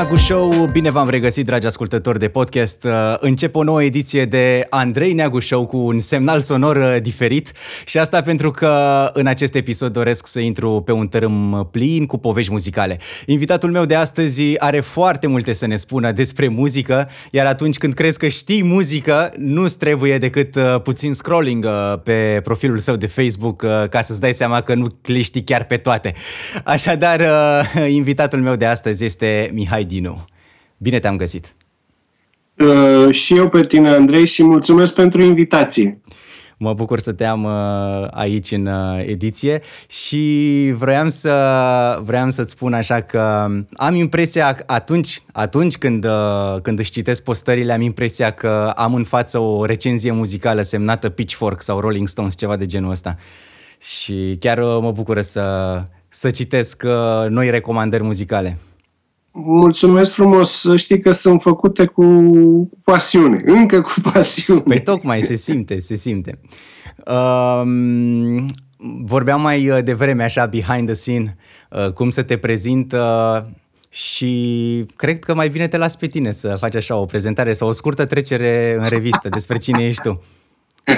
Neagu Show, bine v-am regăsit, dragi ascultători de podcast. Uh, încep o nouă ediție de Andrei Neagu Show cu un semnal sonor uh, diferit și asta pentru că în acest episod doresc să intru pe un tărâm plin cu povești muzicale. Invitatul meu de astăzi are foarte multe să ne spună despre muzică, iar atunci când crezi că știi muzică, nu-ți trebuie decât uh, puțin scrolling pe profilul său de Facebook ca să-ți dai seama că nu le știi chiar pe toate. Așadar, invitatul meu de astăzi este Mihai Dinu. Bine te-am găsit! Uh, și eu pe tine, Andrei, și mulțumesc pentru invitație. Mă bucur să te am uh, aici în uh, ediție și vroiam, să, vroiam să-ți spun așa că am impresia atunci, atunci când, uh, când își citesc postările, am impresia că am în față o recenzie muzicală semnată Pitchfork sau Rolling Stones, ceva de genul ăsta. Și chiar mă bucură să, să citesc noi recomandări muzicale. Mulțumesc frumos, să știi că sunt făcute cu pasiune, încă cu pasiune. Păi tocmai, se simte, se simte. Um, vorbeam mai uh, devreme așa, behind the scene, uh, cum să te prezint uh, și cred că mai bine te las pe tine să faci așa o prezentare sau o scurtă trecere în revistă despre cine ești tu.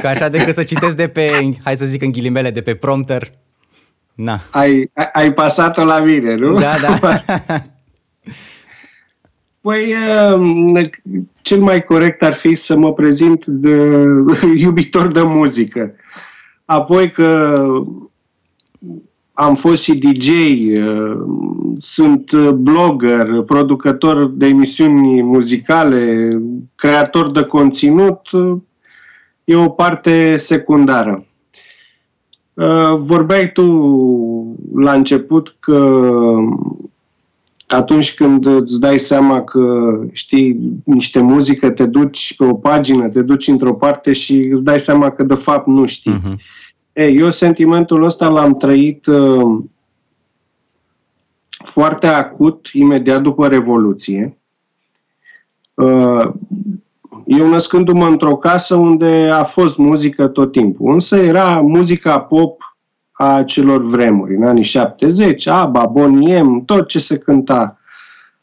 Că așa decât să citesc de pe, hai să zic în ghilimele, de pe prompter, na. Ai, ai pasat-o la mine, nu? Da, da. Păi, um, cel mai corect ar fi să mă prezint de iubitor de muzică. Apoi că am fost și DJ, uh, sunt blogger, producător de emisiuni muzicale, creator de conținut, e o parte secundară. Uh, vorbeai tu la început că atunci când îți dai seama că știi niște muzică, te duci pe o pagină, te duci într-o parte și îți dai seama că de fapt nu știi. Uh-huh. Ei, eu sentimentul ăsta l-am trăit uh, foarte acut, imediat după Revoluție. Uh, eu născându-mă într-o casă unde a fost muzică tot timpul, însă era muzica pop a celor vremuri, în anii 70, ABBA, Boniem, tot ce se cânta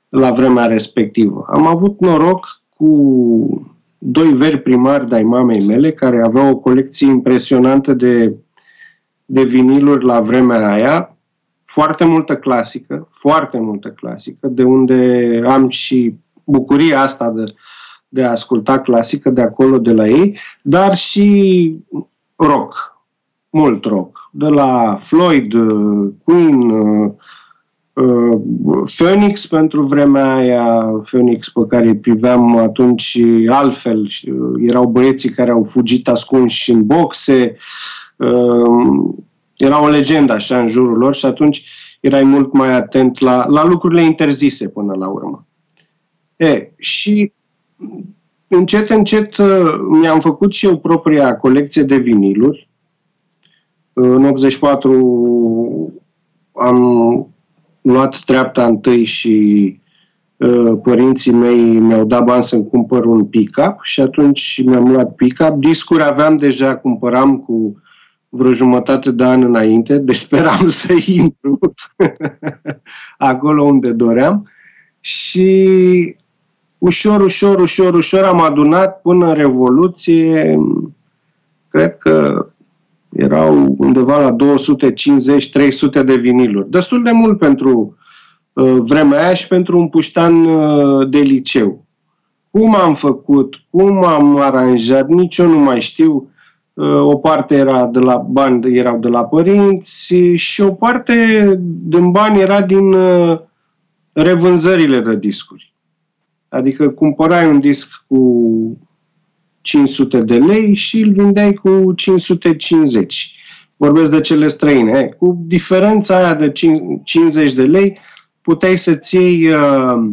la vremea respectivă. Am avut noroc cu doi veri primari de-ai mamei mele, care aveau o colecție impresionantă de, de viniluri la vremea aia, foarte multă clasică, foarte multă clasică, de unde am și bucuria asta de, de a asculta clasică de acolo, de la ei, dar și rock, mult rock, de la Floyd, uh, Queen, uh, uh, Phoenix pentru vremea aia, Phoenix pe care îi priveam atunci altfel, erau băieții care au fugit ascunși în boxe, era o legendă așa în jurul lor și atunci erai mult mai atent la, la lucrurile interzise până la urmă. E, și încet, încet mi-am făcut și eu propria colecție de viniluri, în 84 am luat treapta întâi și uh, părinții mei mi-au dat bani să-mi cumpăr un pick-up și atunci mi-am luat pick-up. Discuri aveam deja, cumpăram cu vreo jumătate de an înainte, deci speram să intru acolo unde doream și ușor, ușor, ușor, ușor am adunat până în Revoluție, cred că erau undeva la 250-300 de viniluri. Destul de mult pentru uh, vremea aia și pentru un puștan uh, de liceu. Cum am făcut, cum am aranjat, nici eu nu mai știu. Uh, o parte era de la bani, erau de la părinți și o parte din bani era din uh, revânzările de discuri. Adică cumpărai un disc cu 500 de lei și îl vindeai cu 550. Vorbesc de cele străine. Cu diferența aia de 50 de lei puteai să-ți iei uh,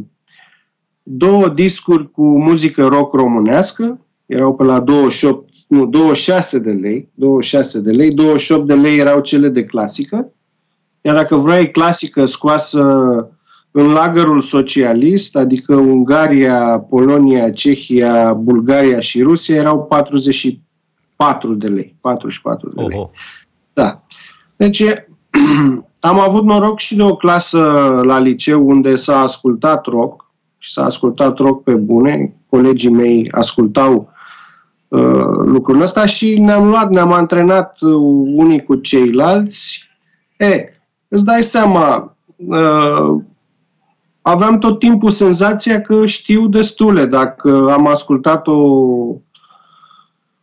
două discuri cu muzică rock românească, erau pe la 28, nu, 26 de lei, 26 de lei, 28 de lei erau cele de clasică, iar dacă vrei clasică scoasă în lagărul socialist, adică Ungaria, Polonia, Cehia, Bulgaria și Rusia, erau 44 de lei. 44 de lei. Oho. Da. Deci am avut noroc și de o clasă la liceu unde s-a ascultat rock și s-a ascultat rock pe bune. Colegii mei ascultau uh, lucrul ăsta și ne-am luat, ne-am antrenat uh, unii cu ceilalți. E, îți dai seama, uh, aveam tot timpul senzația că știu destule. Dacă am ascultat o,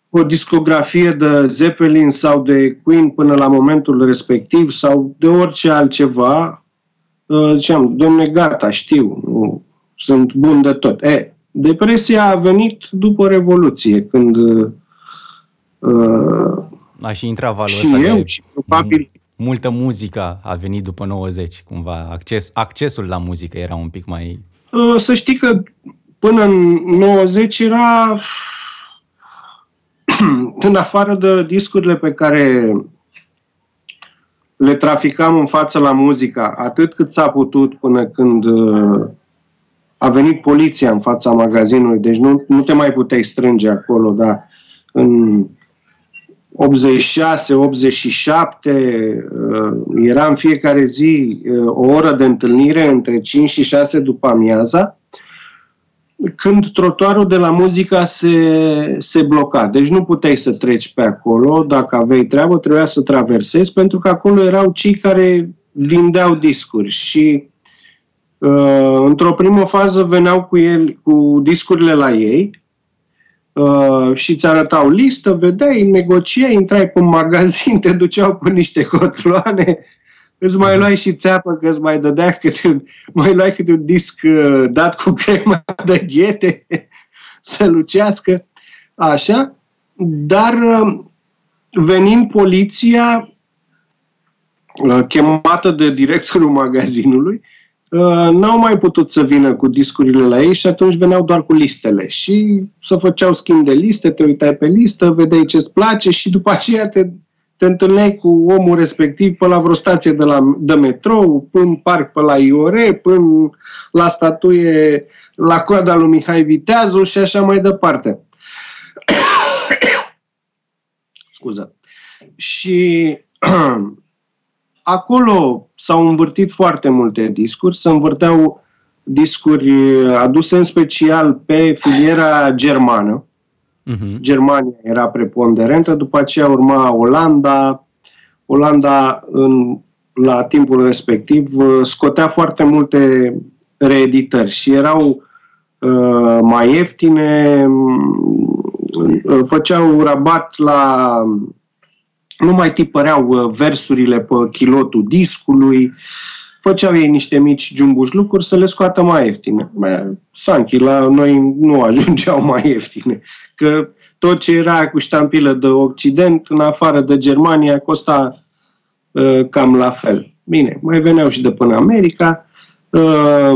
o discografie de Zeppelin sau de Queen până la momentul respectiv sau de orice altceva, uh, ziceam, domne, gata, știu, nu, sunt bun de tot. E, depresia a venit după Revoluție, când uh, a și intrat valul și ăsta eu, de și probabil multă muzică a venit după 90, cumva. Acces, accesul la muzică era un pic mai... Uh, să știi că până în 90 era în afară de discurile pe care le traficam în față la muzica, atât cât s-a putut până când uh, a venit poliția în fața magazinului, deci nu, nu te mai puteai strânge acolo, dar în 86, 87, uh, era în fiecare zi uh, o oră de întâlnire între 5 și 6 după amiaza, când trotuarul de la muzica se, se bloca. Deci nu puteai să treci pe acolo, dacă aveai treabă, trebuia să traversezi, pentru că acolo erau cei care vindeau discuri. Și uh, într-o primă fază veneau cu, el, cu discurile la ei, Uh, și îți arătau listă, vedeai, negociai, intrai pe un magazin, te duceau cu niște cotloane, îți mai luai și țeapă că îți mai dădea câte un, mai luai câte un disc uh, dat cu crema de ghete să lucească, așa, dar uh, venind poliția uh, chemată de directorul magazinului, Uh, n-au mai putut să vină cu discurile la ei și atunci veneau doar cu listele și să făceau schimb de liste, te uitai pe listă, vedeai ce-ți place și după aceea te, te întâlneai cu omul respectiv pe la vreo stație de, la, de metrou, până parc pe la Iore, până la statuie la coada lui Mihai Viteazu și așa mai departe. Scuză. Și acolo s-au învârtit foarte multe discuri, se învârteau discuri aduse în special pe filiera germană. Uh-huh. Germania era preponderentă, după aceea urma Olanda. Olanda, în, la timpul respectiv, scotea foarte multe reeditări și erau uh, mai ieftine, uh, făceau rabat la nu mai tipăreau uh, versurile pe chilotul discului, făceau ei niște mici jumbuș lucruri să le scoată mai ieftine. Sanchi, la noi nu ajungeau mai ieftine, că tot ce era cu ștampilă de Occident, în afară de Germania, costa uh, cam la fel. Bine, mai veneau și de până America, uh,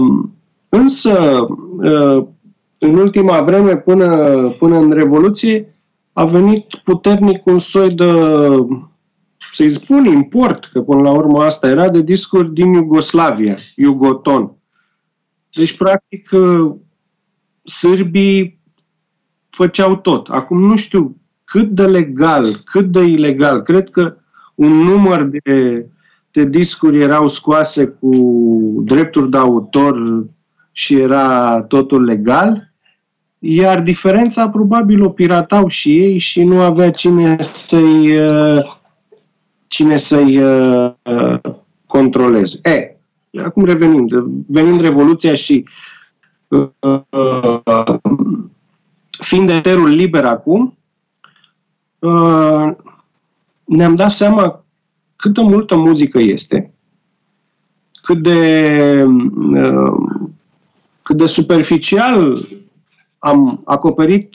însă uh, în ultima vreme, până, până în Revoluție, a venit puternic un soi de, să-i spun, import, că până la urmă asta era, de discuri din Iugoslavia, Iugoton. Deci, practic, sârbii făceau tot. Acum nu știu cât de legal, cât de ilegal. Cred că un număr de, de discuri erau scoase cu drepturi de autor și era totul legal, iar diferența probabil o piratau și ei și nu avea cine să-i uh, cine să-i uh, controleze. E, acum revenim, venind Revoluția și uh, fiind eterul liber acum, ne-am dat seama cât de multă muzică este, cât de, cât de superficial am acoperit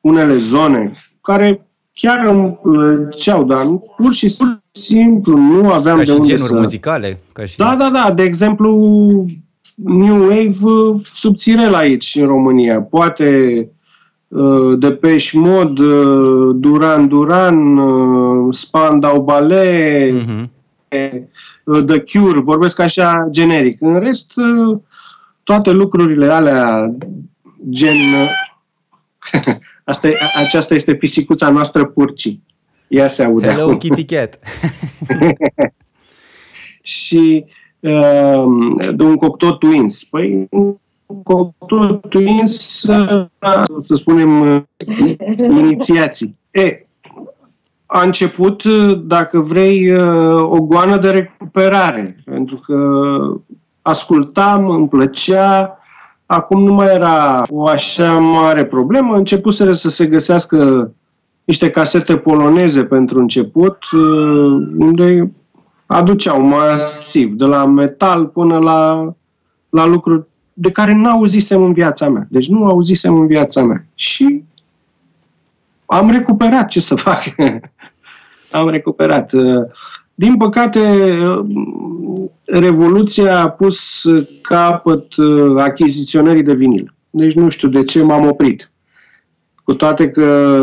unele zone care chiar îmi plăceau, dar pur și simplu nu aveam ca de și unde genuri să... muzicale? Ca și... Da, da, da. De exemplu, New Wave subțirel aici, în România. Poate uh, Depeche Mode, uh, Duran Duran, uh, Spandau Ballet, uh-huh. The Cure, vorbesc așa generic. În rest, toate lucrurile alea gen... Asta e, aceasta este pisicuța noastră purcii. Ea se aude Hello, acum. Kitty Cat. și uh, de un cocteau twins. Păi cu totul să, să spunem, inițiații. E, a început, dacă vrei, o goană de recuperare, pentru că ascultam, îmi plăcea, acum nu mai era o așa mare problemă, începuseră să se găsească niște casete poloneze pentru început, unde aduceau masiv, de la metal până la, la lucruri de care nu auzisem în viața mea. Deci nu auzisem în viața mea. Și am recuperat ce să fac. am recuperat. Din păcate, Revoluția a pus capăt achiziționării de vinil. Deci nu știu de ce m-am oprit. Cu toate că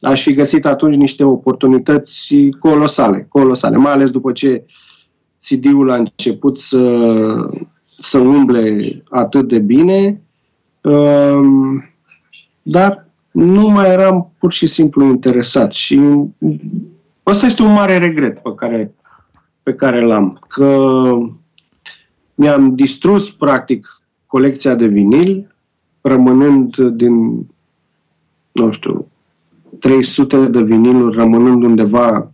aș fi găsit atunci niște oportunități colosale, colosale, mai ales după ce CD-ul a început să, să umble atât de bine, um, dar nu mai eram pur și simplu interesat și ăsta este un mare regret pe care, pe care l-am, că mi-am distrus practic colecția de vinil, rămânând din, nu știu, 300 de viniluri rămânând undeva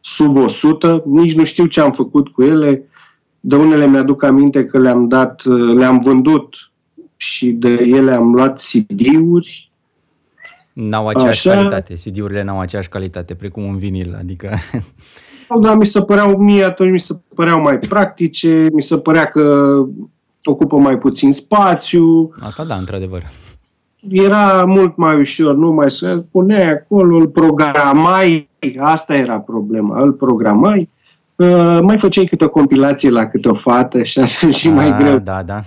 sub 100, nici nu știu ce am făcut cu ele. De unele mi-aduc aminte că le-am dat, le-am vândut și de ele am luat CD-uri. N-au aceeași Așa. calitate, CD-urile n-au aceeași calitate, precum un vinil, adică... Da, mi se păreau mie atunci, mi se păreau mai practice, mi se părea că ocupă mai puțin spațiu. Asta da, într-adevăr era mult mai ușor, nu mai să puneai acolo, îl programai, asta era problema, îl programai, uh, mai făceai câte o compilație la câte o fată și așa și mai A, greu. Da, da.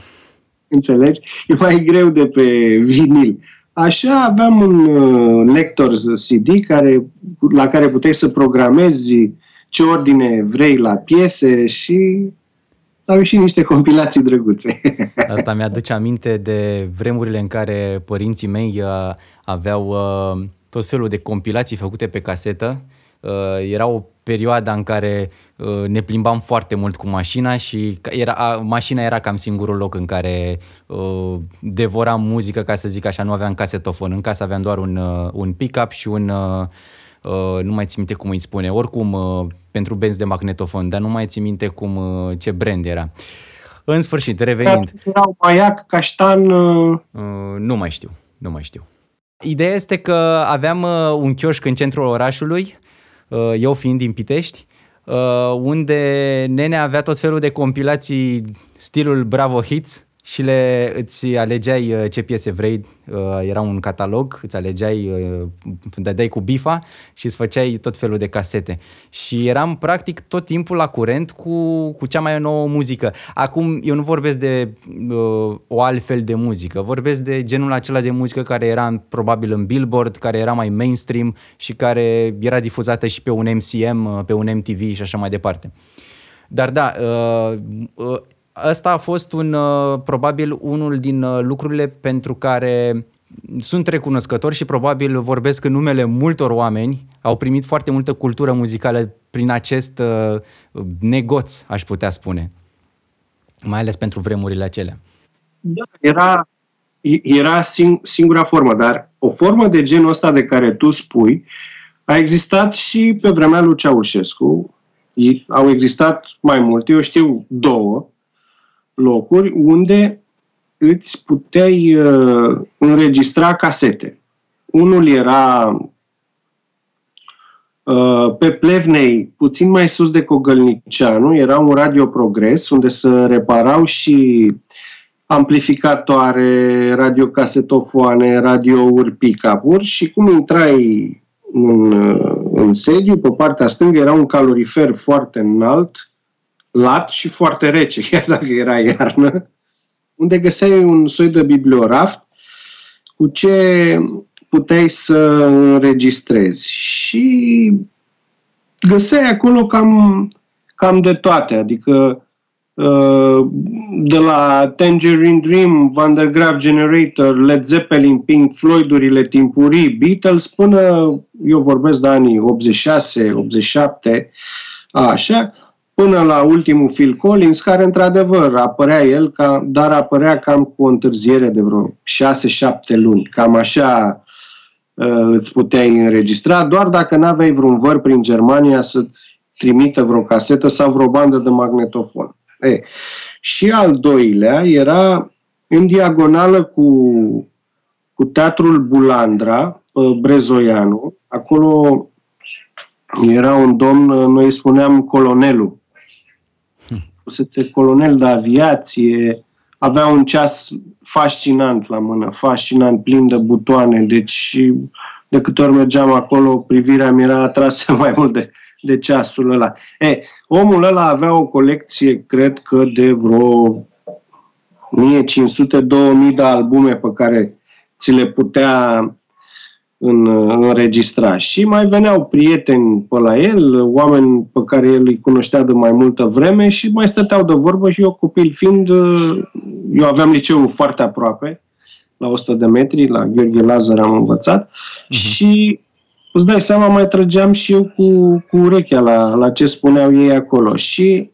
Înțelegi? E mai greu de pe vinil. Așa aveam un uh, lector CD care, la care puteai să programezi ce ordine vrei la piese și au ieșit niște compilații drăguțe. Asta mi-aduce aminte de vremurile în care părinții mei uh, aveau uh, tot felul de compilații făcute pe casetă. Uh, era o perioadă în care uh, ne plimbam foarte mult cu mașina și era, a, mașina era cam singurul loc în care uh, devoram muzică, ca să zic așa, nu aveam casetofon. În casă aveam doar un, uh, un pick-up și un... Uh, Uh, nu mai țin minte cum îi spune, oricum uh, pentru benzi de magnetofon, dar nu mai țin minte cum, uh, ce brand era. În sfârșit, revenind. Erau maiac, caștan... Uh... Nu mai știu, nu mai știu. Ideea este că aveam un chioșc în centrul orașului, eu fiind din Pitești, unde nene avea tot felul de compilații stilul Bravo Hits, și le, îți alegeai uh, ce piese vrei, uh, era un catalog, îți alegeai, uh, dădeai cu bifa și îți făceai tot felul de casete. Și eram practic tot timpul la curent cu, cu cea mai nouă muzică. Acum eu nu vorbesc de uh, o altfel de muzică, vorbesc de genul acela de muzică care era probabil în Billboard, care era mai mainstream și care era difuzată și pe un MCM, pe un MTV și așa mai departe. Dar da, uh, uh, ăsta a fost un, uh, probabil unul din uh, lucrurile pentru care sunt recunoscător și probabil vorbesc în numele multor oameni, au primit foarte multă cultură muzicală prin acest uh, negoț, aș putea spune. Mai ales pentru vremurile acelea. Da, era, era sing, singura formă, dar o formă de genul ăsta de care tu spui a existat și pe vremea lui Ceaușescu. Au existat mai multe, eu știu două, locuri unde îți puteai uh, înregistra casete. Unul era uh, pe Plevnei, puțin mai sus de Cogălnicianu, era un radio progres unde se reparau și amplificatoare, radiocasetofoane, radiouri, pick-up-uri și cum intrai în, uh, în sediu, pe partea stângă era un calorifer foarte înalt, lat și foarte rece, chiar dacă era iarnă, unde găseai un soi de biblioraf cu ce puteai să înregistrezi. Și găseai acolo cam, cam de toate, adică uh, de la Tangerine Dream, Van der Graaf Generator, Led Zeppelin, Pink Floyd-urile timpurii, Beatles, până eu vorbesc de anii 86, 87, așa, până la ultimul Phil Collins, care într-adevăr apărea el, ca, dar apărea cam cu o întârziere de vreo 6-7 luni. Cam așa uh, îți puteai înregistra, doar dacă n-aveai vreun văr prin Germania să-ți trimită vreo casetă sau vreo bandă de magnetofon. E, și al doilea era în diagonală cu, cu Teatrul Bulandra, Brezoianu. Acolo era un domn, noi îi spuneam colonelul. Fusese colonel de aviație, avea un ceas fascinant la mână, fascinant, plin de butoane, deci de câte ori mergeam acolo, privirea mi era atrasă mai mult de, de ceasul ăla. E, omul ăla avea o colecție, cred că de vreo 1500-2000 de albume pe care ți le putea în, înregistra. Și mai veneau prieteni pe la el, oameni pe care el îi cunoștea de mai multă vreme și mai stăteau de vorbă și eu copil fiind, eu aveam liceul foarte aproape, la 100 de metri, la Gheorghe Lazar am învățat uh-huh. și îți dai seama, mai trăgeam și eu cu, cu urechea la, la ce spuneau ei acolo. Și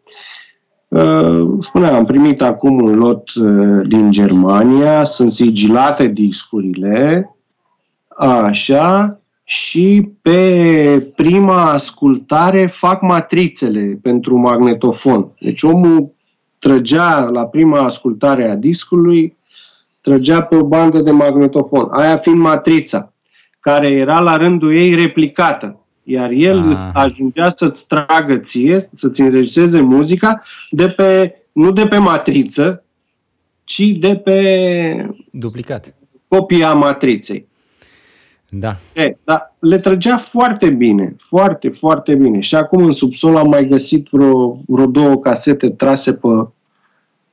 uh, spuneam, am primit acum un lot uh, din Germania, sunt sigilate discurile, așa, și pe prima ascultare fac matrițele pentru magnetofon. Deci omul trăgea la prima ascultare a discului, trăgea pe o bandă de magnetofon, aia fiind matrița care era la rândul ei replicată. Iar el ah. ajungea să-ți tragă ție, să-ți înregistreze muzica de pe, nu de pe matriță, ci de pe... Duplicat. Copia matriței. Da. E, dar le trăgea foarte bine, foarte, foarte bine. Și acum în subsol am mai găsit vreo, vreo două casete trase pe,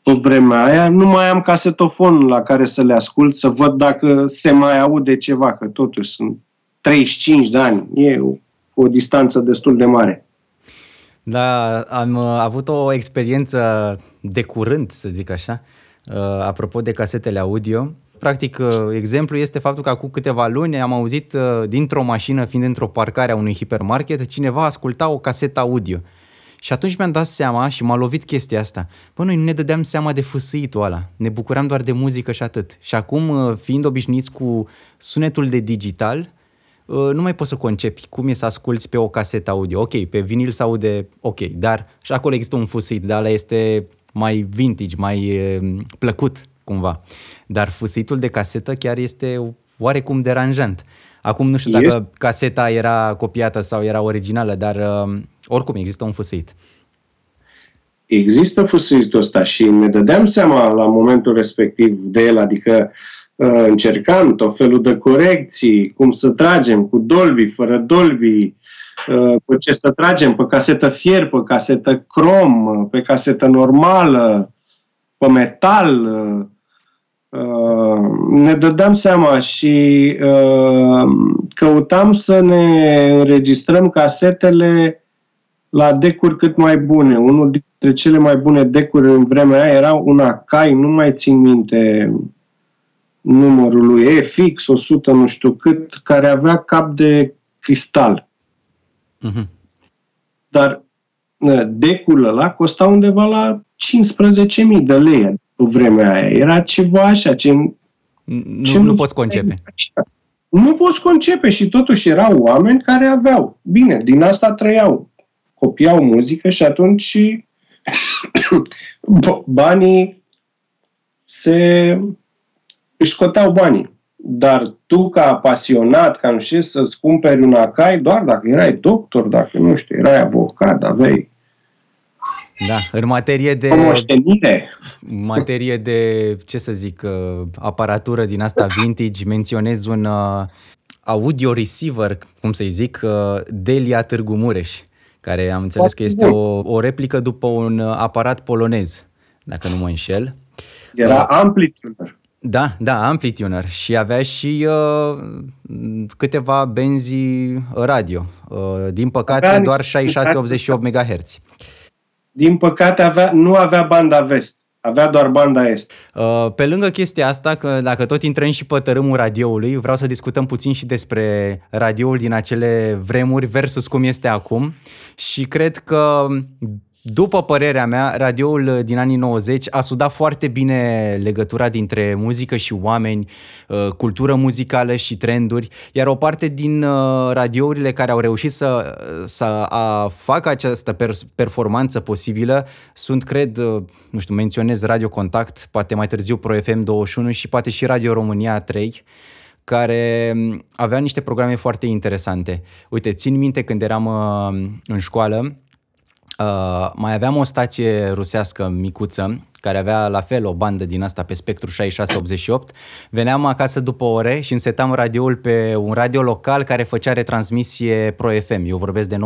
pe vremea aia, nu mai am casetofon la care să le ascult, să văd dacă se mai aude ceva, că totuși sunt 35 de ani, e o, o distanță destul de mare. Da, am uh, avut o experiență de curând, să zic așa, uh, apropo de casetele audio. Practic, uh, exemplu este faptul că acum câteva luni am auzit dintr-o mașină, fiind într-o parcare a unui hipermarket, cineva asculta o casetă audio. Și atunci mi-am dat seama și m-a lovit chestia asta. Bă, noi nu ne dădeam seama de fâsâitul ăla. Ne bucuram doar de muzică și atât. Și acum, uh, fiind obișnuiți cu sunetul de digital, uh, nu mai poți să concepi cum e să asculti pe o casetă audio. Ok, pe vinil se aude ok, dar și acolo există un fusăit, dar ăla este mai vintage, mai uh, plăcut cumva. Dar fusăitul de casetă chiar este oarecum deranjant. Acum nu știu dacă e? caseta era copiată sau era originală, dar uh, oricum există un fâsâit. Există fâsâitul ăsta și ne dădeam seama la momentul respectiv de el, adică uh, încercam tot felul de corecții, cum să tragem cu Dolby, fără Dolby, uh, pe ce să tragem, pe casetă fier, pe casetă crom, pe casetă normală, pe metal, uh, Uh, ne dădeam seama și uh, căutam să ne înregistrăm casetele la decuri cât mai bune. Unul dintre cele mai bune decuri în vremea aia era un Akai, nu mai țin minte numărul lui, EFX 100 nu știu cât, care avea cap de cristal. Uh-huh. Dar uh, decul ăla costa undeva la 15.000 de lei pe vremea aia. Era ceva așa ce... Nu, ce nu, nu poți concepe. Așa. Nu poți concepe și totuși erau oameni care aveau. Bine, din asta trăiau. Copiau muzică și atunci banii se își scoteau banii. Dar tu, ca pasionat, ca nu știu, să-ți cumperi un acai, doar dacă erai doctor, dacă nu știu, erai avocat, aveai da, în materie de... Moștenire. materie de, ce să zic, uh, aparatură din asta vintage, menționez un uh, audio receiver, cum să-i zic, uh, Delia Târgu Mureș, care am înțeles că este o, o replică după un aparat polonez, dacă nu mă înșel. Era amplituner. Da, da, amplituner și avea și uh, câteva benzi radio. Uh, din păcate, avea doar 66-88 MHz din păcate avea, nu avea banda vest. Avea doar banda est. Uh, pe lângă chestia asta, că dacă tot intrăm și pe tărâmul radioului, vreau să discutăm puțin și despre radioul din acele vremuri versus cum este acum și cred că după părerea mea, radioul din anii 90 a sudat foarte bine legătura dintre muzică și oameni, uh, cultură muzicală și trenduri, iar o parte din uh, radiourile care au reușit să, să a, facă această performanță posibilă sunt, cred, uh, nu știu, menționez Radio Contact, poate mai târziu Pro FM 21 și poate și Radio România 3, care um, aveau niște programe foarte interesante. Uite, țin minte când eram în școală, Uh, mai aveam o stație rusească micuță, care avea la fel o bandă din asta pe spectru 6688. Veneam acasă după ore și însetam radioul pe un radio local care făcea retransmisie Pro FM. Eu vorbesc de 98-99,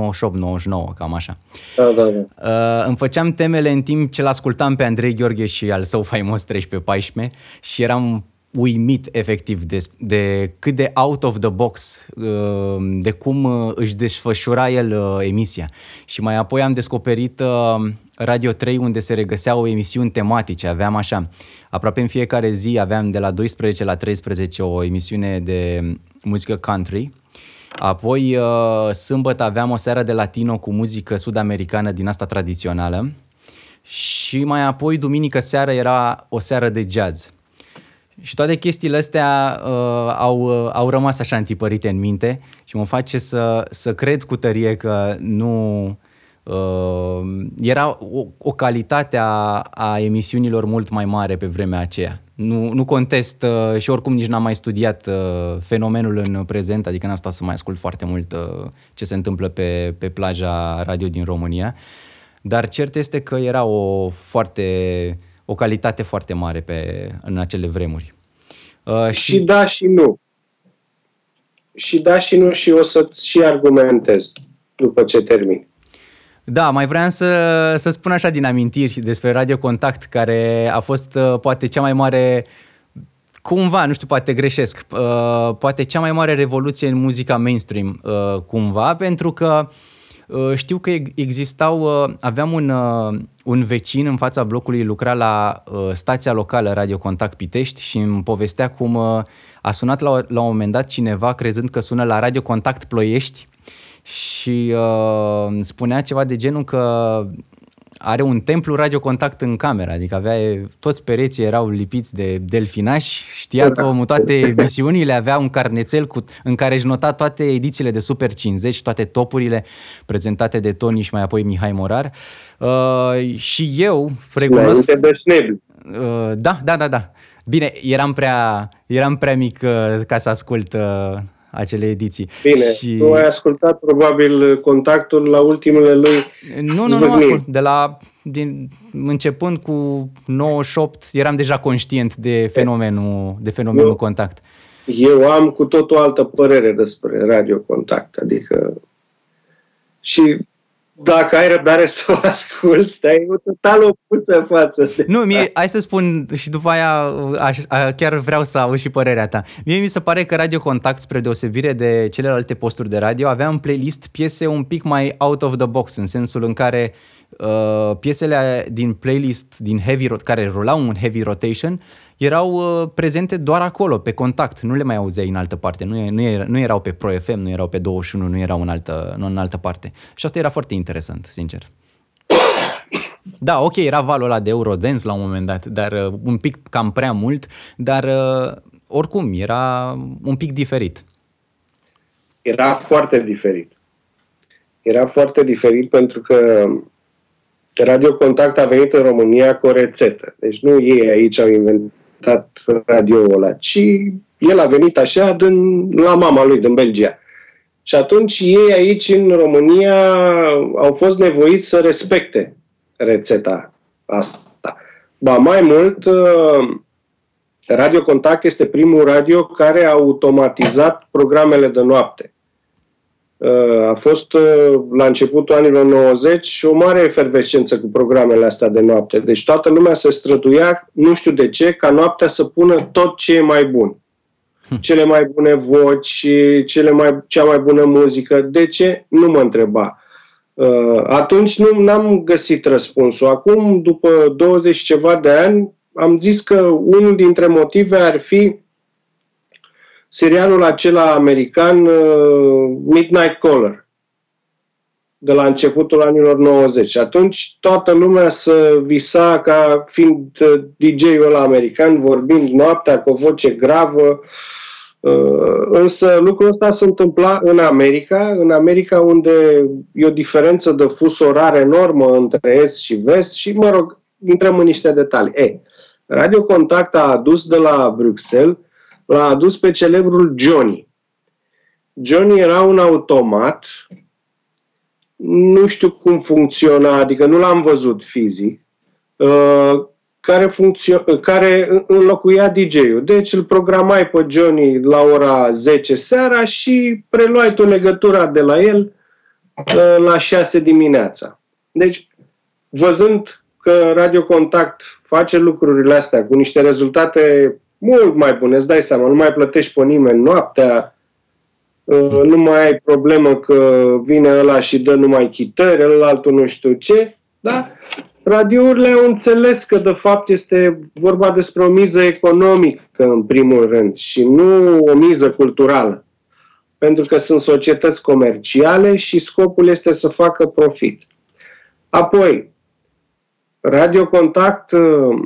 cam așa. Da, da, da. Uh, îmi făceam temele în timp ce l-ascultam pe Andrei Gheorghe și al său faimos 13-14 și eram uimit efectiv de, de cât de out of the box, uh, de cum uh, își desfășura el uh, emisia. Și mai apoi am descoperit Radio 3 unde se regăseau emisiuni tematice. Aveam așa, aproape în fiecare zi aveam de la 12 la 13 o emisiune de muzică country. Apoi sâmbătă aveam o seară de latino cu muzică sud-americană din asta tradițională. Și mai apoi duminică seara era o seară de jazz. Și toate chestiile astea uh, au, uh, au rămas așa întipărite în minte și mă face să, să cred cu tărie că nu... Uh, era o, o calitate a, a emisiunilor mult mai mare pe vremea aceea. Nu, nu contest uh, și oricum nici n-am mai studiat uh, fenomenul în prezent, adică n-am stat să mai ascult foarte mult uh, ce se întâmplă pe, pe plaja radio din România, dar cert este că era o foarte o calitate foarte mare pe, în acele vremuri. Uh, și... și da și nu. Și da și nu și o să-ți și argumentez după ce termin. Da, mai vreau să, să spun așa din amintiri despre Radio Contact, care a fost uh, poate cea mai mare, cumva, nu știu, poate greșesc, uh, poate cea mai mare revoluție în muzica mainstream, uh, cumva, pentru că uh, Uh, știu că existau, uh, aveam un, uh, un vecin în fața blocului, lucra la stația locală Radio Contact Pitești și îmi povestea cum a sunat la, la un moment dat cineva crezând că sună la Radio Contact Ploiești și uh, spunea ceva de genul că are un templu radiocontact în cameră, adică avea, toți pereții erau lipiți de delfinași, știa da. omul toate emisiunile, avea un carnețel cu, în care își nota toate edițiile de Super 50, toate topurile prezentate de Tony și mai apoi Mihai Morar. Uh, și eu recunosc... Uh, da, da, da, da. Bine, eram prea, eram prea mic uh, ca să ascult uh, acele ediții. Bine, și... tu ai ascultat probabil contactul la ultimele lui Nu, nu, nu ascult. De la, din, începând cu 98, eram deja conștient de fenomenul, de fenomenul eu, contact. Eu am cu tot o altă părere despre Radio Contact, adică și dacă ai răbdare să o asculti, ai o total opusă față de Nu, mie, hai să spun și după aia aș, a, chiar vreau să aud și părerea ta. Mie mi se pare că Radio Contact, spre deosebire de celelalte posturi de radio, avea în playlist piese un pic mai out of the box, în sensul în care uh, piesele din playlist din heavy, care rulau un heavy rotation erau uh, prezente doar acolo, pe contact, nu le mai auzeai în altă parte, nu, nu, nu erau pe Pro FM, nu erau pe 21, nu erau în altă, nu în altă parte. Și asta era foarte interesant, sincer. Da, ok, era valul ăla de Eurodance la un moment dat, dar uh, un pic cam prea mult, dar uh, oricum era un pic diferit. Era foarte diferit. Era foarte diferit pentru că Radio Contact a venit în România cu o rețetă. Deci nu ei aici au inventat inventat radioul ăla, ci el a venit așa din, la mama lui din Belgia. Și atunci ei aici în România au fost nevoiți să respecte rețeta asta. Ba mai mult, uh, Radio Contact este primul radio care a automatizat programele de noapte. Uh, a fost uh, la începutul anilor 90 o mare efervescență cu programele astea de noapte. Deci toată lumea se străduia, nu știu de ce, ca noaptea să pună tot ce e mai bun. Hm. Cele mai bune voci, cele mai, cea mai bună muzică. De ce? Nu mă întreba. Uh, atunci nu am găsit răspunsul. Acum, după 20 ceva de ani, am zis că unul dintre motive ar fi serialul acela american uh, Midnight Caller. de la începutul anilor 90. Atunci toată lumea să visa ca fiind uh, DJ-ul ăla american, vorbind noaptea cu o voce gravă. Uh, însă lucrul ăsta se întâmpla în America, în America unde e o diferență de fus orar enormă între est și vest și, mă rog, intrăm în niște detalii. Ei, Radio Contact a adus de la Bruxelles, l-a adus pe celebrul Johnny. Johnny era un automat nu știu cum funcționa, adică nu l-am văzut fizic, uh, care, funcțio- care înlocuia DJ-ul. Deci îl programai pe Johnny la ora 10 seara și preluai tu legătura de la el uh, la 6 dimineața. Deci, văzând că Radio Contact face lucrurile astea cu niște rezultate mult mai bune, îți dai seama, nu mai plătești pe nimeni noaptea, Uh, nu mai ai problemă că vine ăla și dă numai chitări, ăla altul nu știu ce, da? Radiourile au înțeles că de fapt este vorba despre o miză economică în primul rând și nu o miză culturală. Pentru că sunt societăți comerciale și scopul este să facă profit. Apoi, Radio Contact uh,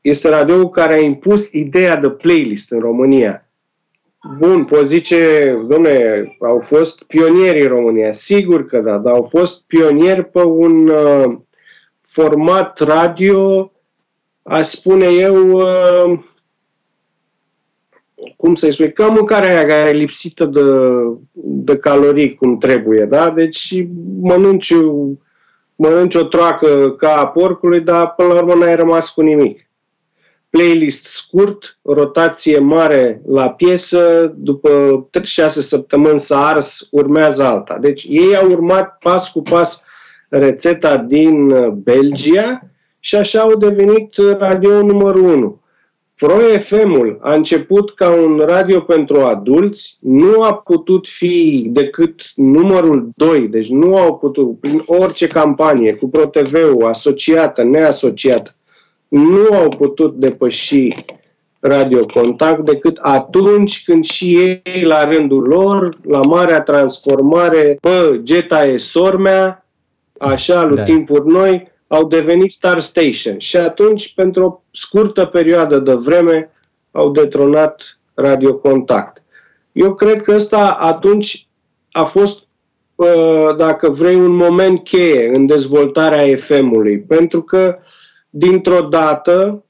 este radioul care a impus ideea de playlist în România Bun, poți zice, domne, au fost pionieri în România. Sigur că da, dar au fost pionieri pe un uh, format radio, aș spune eu, uh, cum să-i spui, ca mâncarea aia care e lipsită de, de calorii cum trebuie, da? Deci mănânci, mănânci o troacă ca a porcului, dar până la urmă n-ai rămas cu nimic playlist scurt, rotație mare la piesă, după 6 săptămâni s-a ars, urmează alta. Deci ei au urmat pas cu pas rețeta din uh, Belgia și așa au devenit radio numărul 1. Pro FM-ul a început ca un radio pentru adulți, nu a putut fi decât numărul 2, deci nu au putut, prin orice campanie, cu Pro TV-ul, asociată, neasociată, nu au putut depăși radiocontact decât atunci când și ei, la rândul lor, la marea transformare pe Geta e Sormea, așa, lui da. timpuri noi, au devenit Star Station. Și atunci, pentru o scurtă perioadă de vreme, au detronat radiocontact. Eu cred că ăsta atunci a fost, uh, dacă vrei, un moment cheie în dezvoltarea FM-ului, pentru că uh, dintr-o dată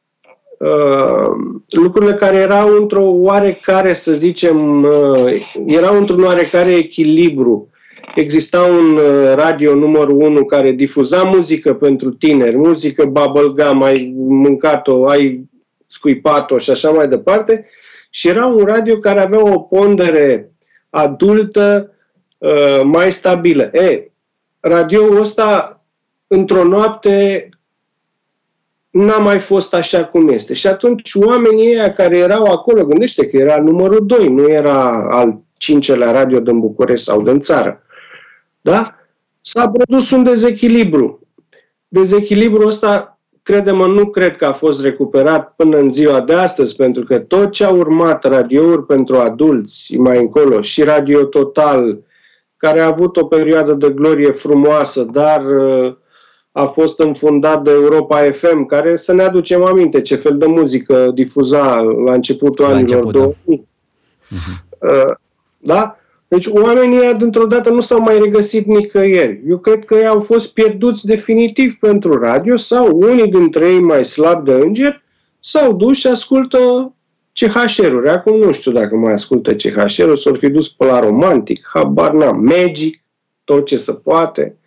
uh, lucrurile care erau într-o oarecare, să zicem, uh, erau într-un oarecare echilibru. Exista un uh, radio numărul 1 care difuza muzică pentru tineri, muzică bubblegum, ai mâncat-o, ai scuipat-o și așa mai departe, și era un radio care avea o pondere adultă mai stabilă. E, radioul ăsta într-o noapte n-a mai fost așa cum este. Și atunci oamenii ăia care erau acolo, gândește că era numărul 2, nu era al cincelea radio din București sau din țară. Da? S-a produs un dezechilibru. Dezechilibrul ăsta, credem nu cred că a fost recuperat până în ziua de astăzi, pentru că tot ce a urmat radiouri pentru adulți mai încolo și Radio Total, care a avut o perioadă de glorie frumoasă, dar uh, a fost înfundat de Europa FM, care să ne aducem aminte ce fel de muzică difuza la începutul la anilor început, 2000. Da. Uh-huh. Da? Deci oamenii dintr-o dată nu s-au mai regăsit nicăieri. Eu cred că ei au fost pierduți definitiv pentru radio sau unii dintre ei mai slabi de înger s-au dus și ascultă CHR-uri. Acum nu știu dacă mai ascultă CHR-uri, s-au fi dus pe la romantic, habar n-am, magic, tot ce se poate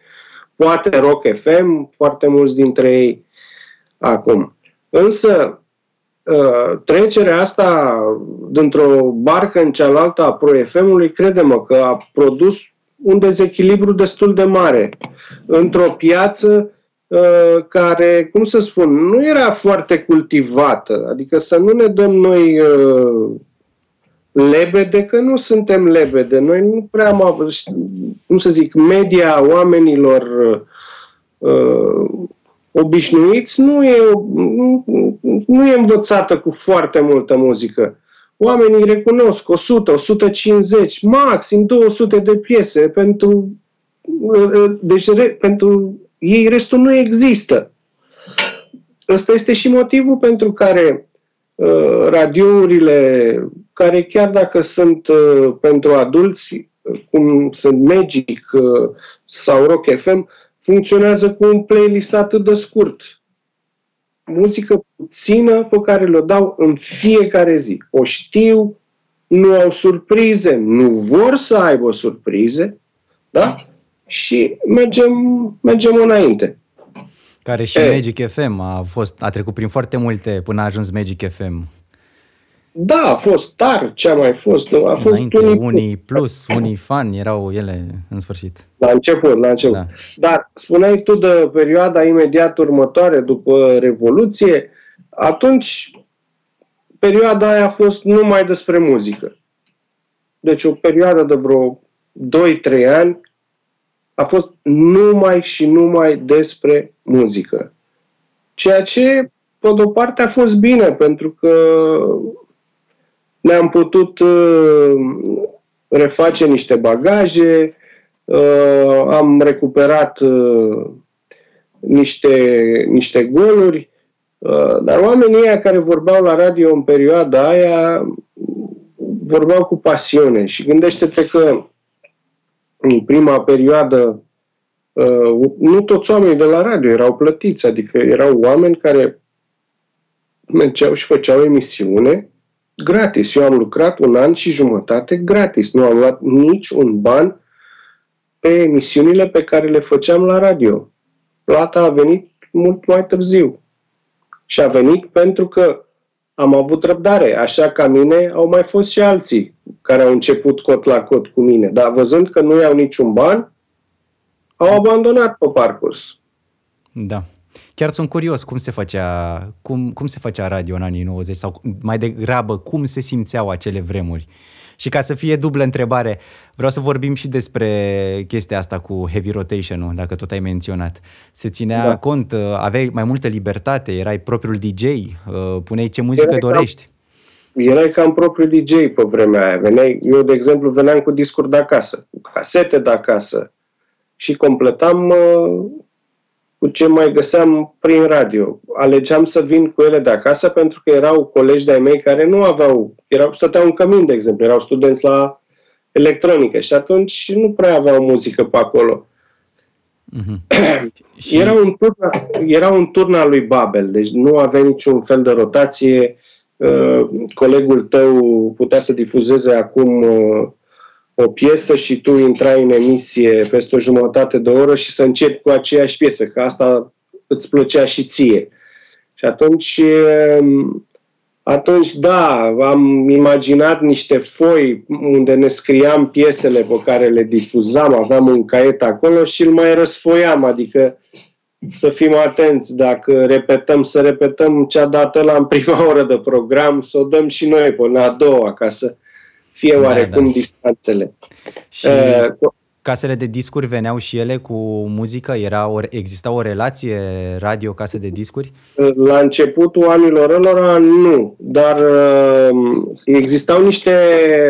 poate Rock FM, foarte mulți dintre ei acum. Însă, ă, trecerea asta dintr-o barcă în cealaltă a Pro FM-ului, credem că a produs un dezechilibru destul de mare într-o piață ă, care, cum să spun, nu era foarte cultivată. Adică să nu ne dăm noi ă, lebede, că nu suntem lebede. Noi nu prea am, cum să zic, media oamenilor uh, obișnuiți nu e, nu, nu e învățată cu foarte multă muzică. Oamenii recunosc 100, 150, maxim 200 de piese pentru deci pentru ei restul nu există. Ăsta este și motivul pentru care uh, radiourile, care chiar dacă sunt uh, pentru adulți, cum sunt Magic uh, sau Rock FM, funcționează cu un playlist atât de scurt. Muzică puțină pe care le dau în fiecare zi. O știu, nu au surprize, nu vor să aibă surprize, da? Și mergem, mergem înainte. Care și e. Magic FM a, fost, a trecut prin foarte multe până a ajuns Magic FM. Da, a fost star ce a mai fost. A fost Înainte, unii, unii plus, unii fan, erau ele în sfârșit. La început, la început. Da. Dar spuneai tu de perioada imediat următoare, după Revoluție, atunci perioada aia a fost numai despre muzică. Deci o perioadă de vreo 2-3 ani a fost numai și numai despre muzică. Ceea ce, pe de-o parte, a fost bine, pentru că ne-am putut uh, reface niște bagaje, uh, am recuperat uh, niște, niște goluri, dar oamenii ăia care vorbeau la radio în perioada aia vorbeau cu pasiune și gândește-te că în prima perioadă nu toți oamenii de la radio erau plătiți, adică erau oameni care mergeau și făceau emisiune gratis. Eu am lucrat un an și jumătate gratis. Nu am luat nici un ban pe emisiunile pe care le făceam la radio. Plata a venit mult mai târziu. Și a venit pentru că am avut răbdare. Așa ca mine au mai fost și alții care au început cot la cot cu mine. Dar văzând că nu iau niciun ban, au abandonat pe parcurs. Da. Chiar sunt curios cum se făcea, cum, cum se făcea radio în anii 90 sau mai degrabă cum se simțeau acele vremuri. Și ca să fie dublă întrebare, vreau să vorbim și despre chestia asta cu heavy rotation dacă tot ai menționat. Se ținea da. cont, uh, aveai mai multă libertate, erai propriul DJ, uh, puneai ce muzică erai dorești. Cam, erai cam propriu DJ pe vremea aia. Veneai, eu, de exemplu, veneam cu discuri de acasă, cu casete de acasă și completam uh, cu ce mai găseam prin radio. Alegeam să vin cu ele de acasă pentru că erau colegi de-ai mei care nu aveau, erau, stăteau în cămin, de exemplu, erau studenți la electronică și atunci nu prea aveau muzică pe acolo. Mm-hmm. și... era, un turn, era un turn al lui Babel, deci nu avea niciun fel de rotație. Uh, colegul tău putea să difuzeze acum uh, o piesă și tu intrai în emisie peste o jumătate de oră și să începi cu aceeași piesă, că asta îți plăcea și ție. Și atunci, um, atunci da, am imaginat niște foi unde ne scriam piesele pe care le difuzam, aveam un caiet acolo și îl mai răsfoiam, adică să fim atenți, dacă repetăm, să repetăm ce a dat la în prima oră de program, să o dăm și noi până a doua, ca să fie da, oarecum da. distanțele. Și uh, casele de discuri veneau și ele cu muzică? Era o, exista o relație radio-case de discuri? La începutul anilor lor nu, dar uh, existau niște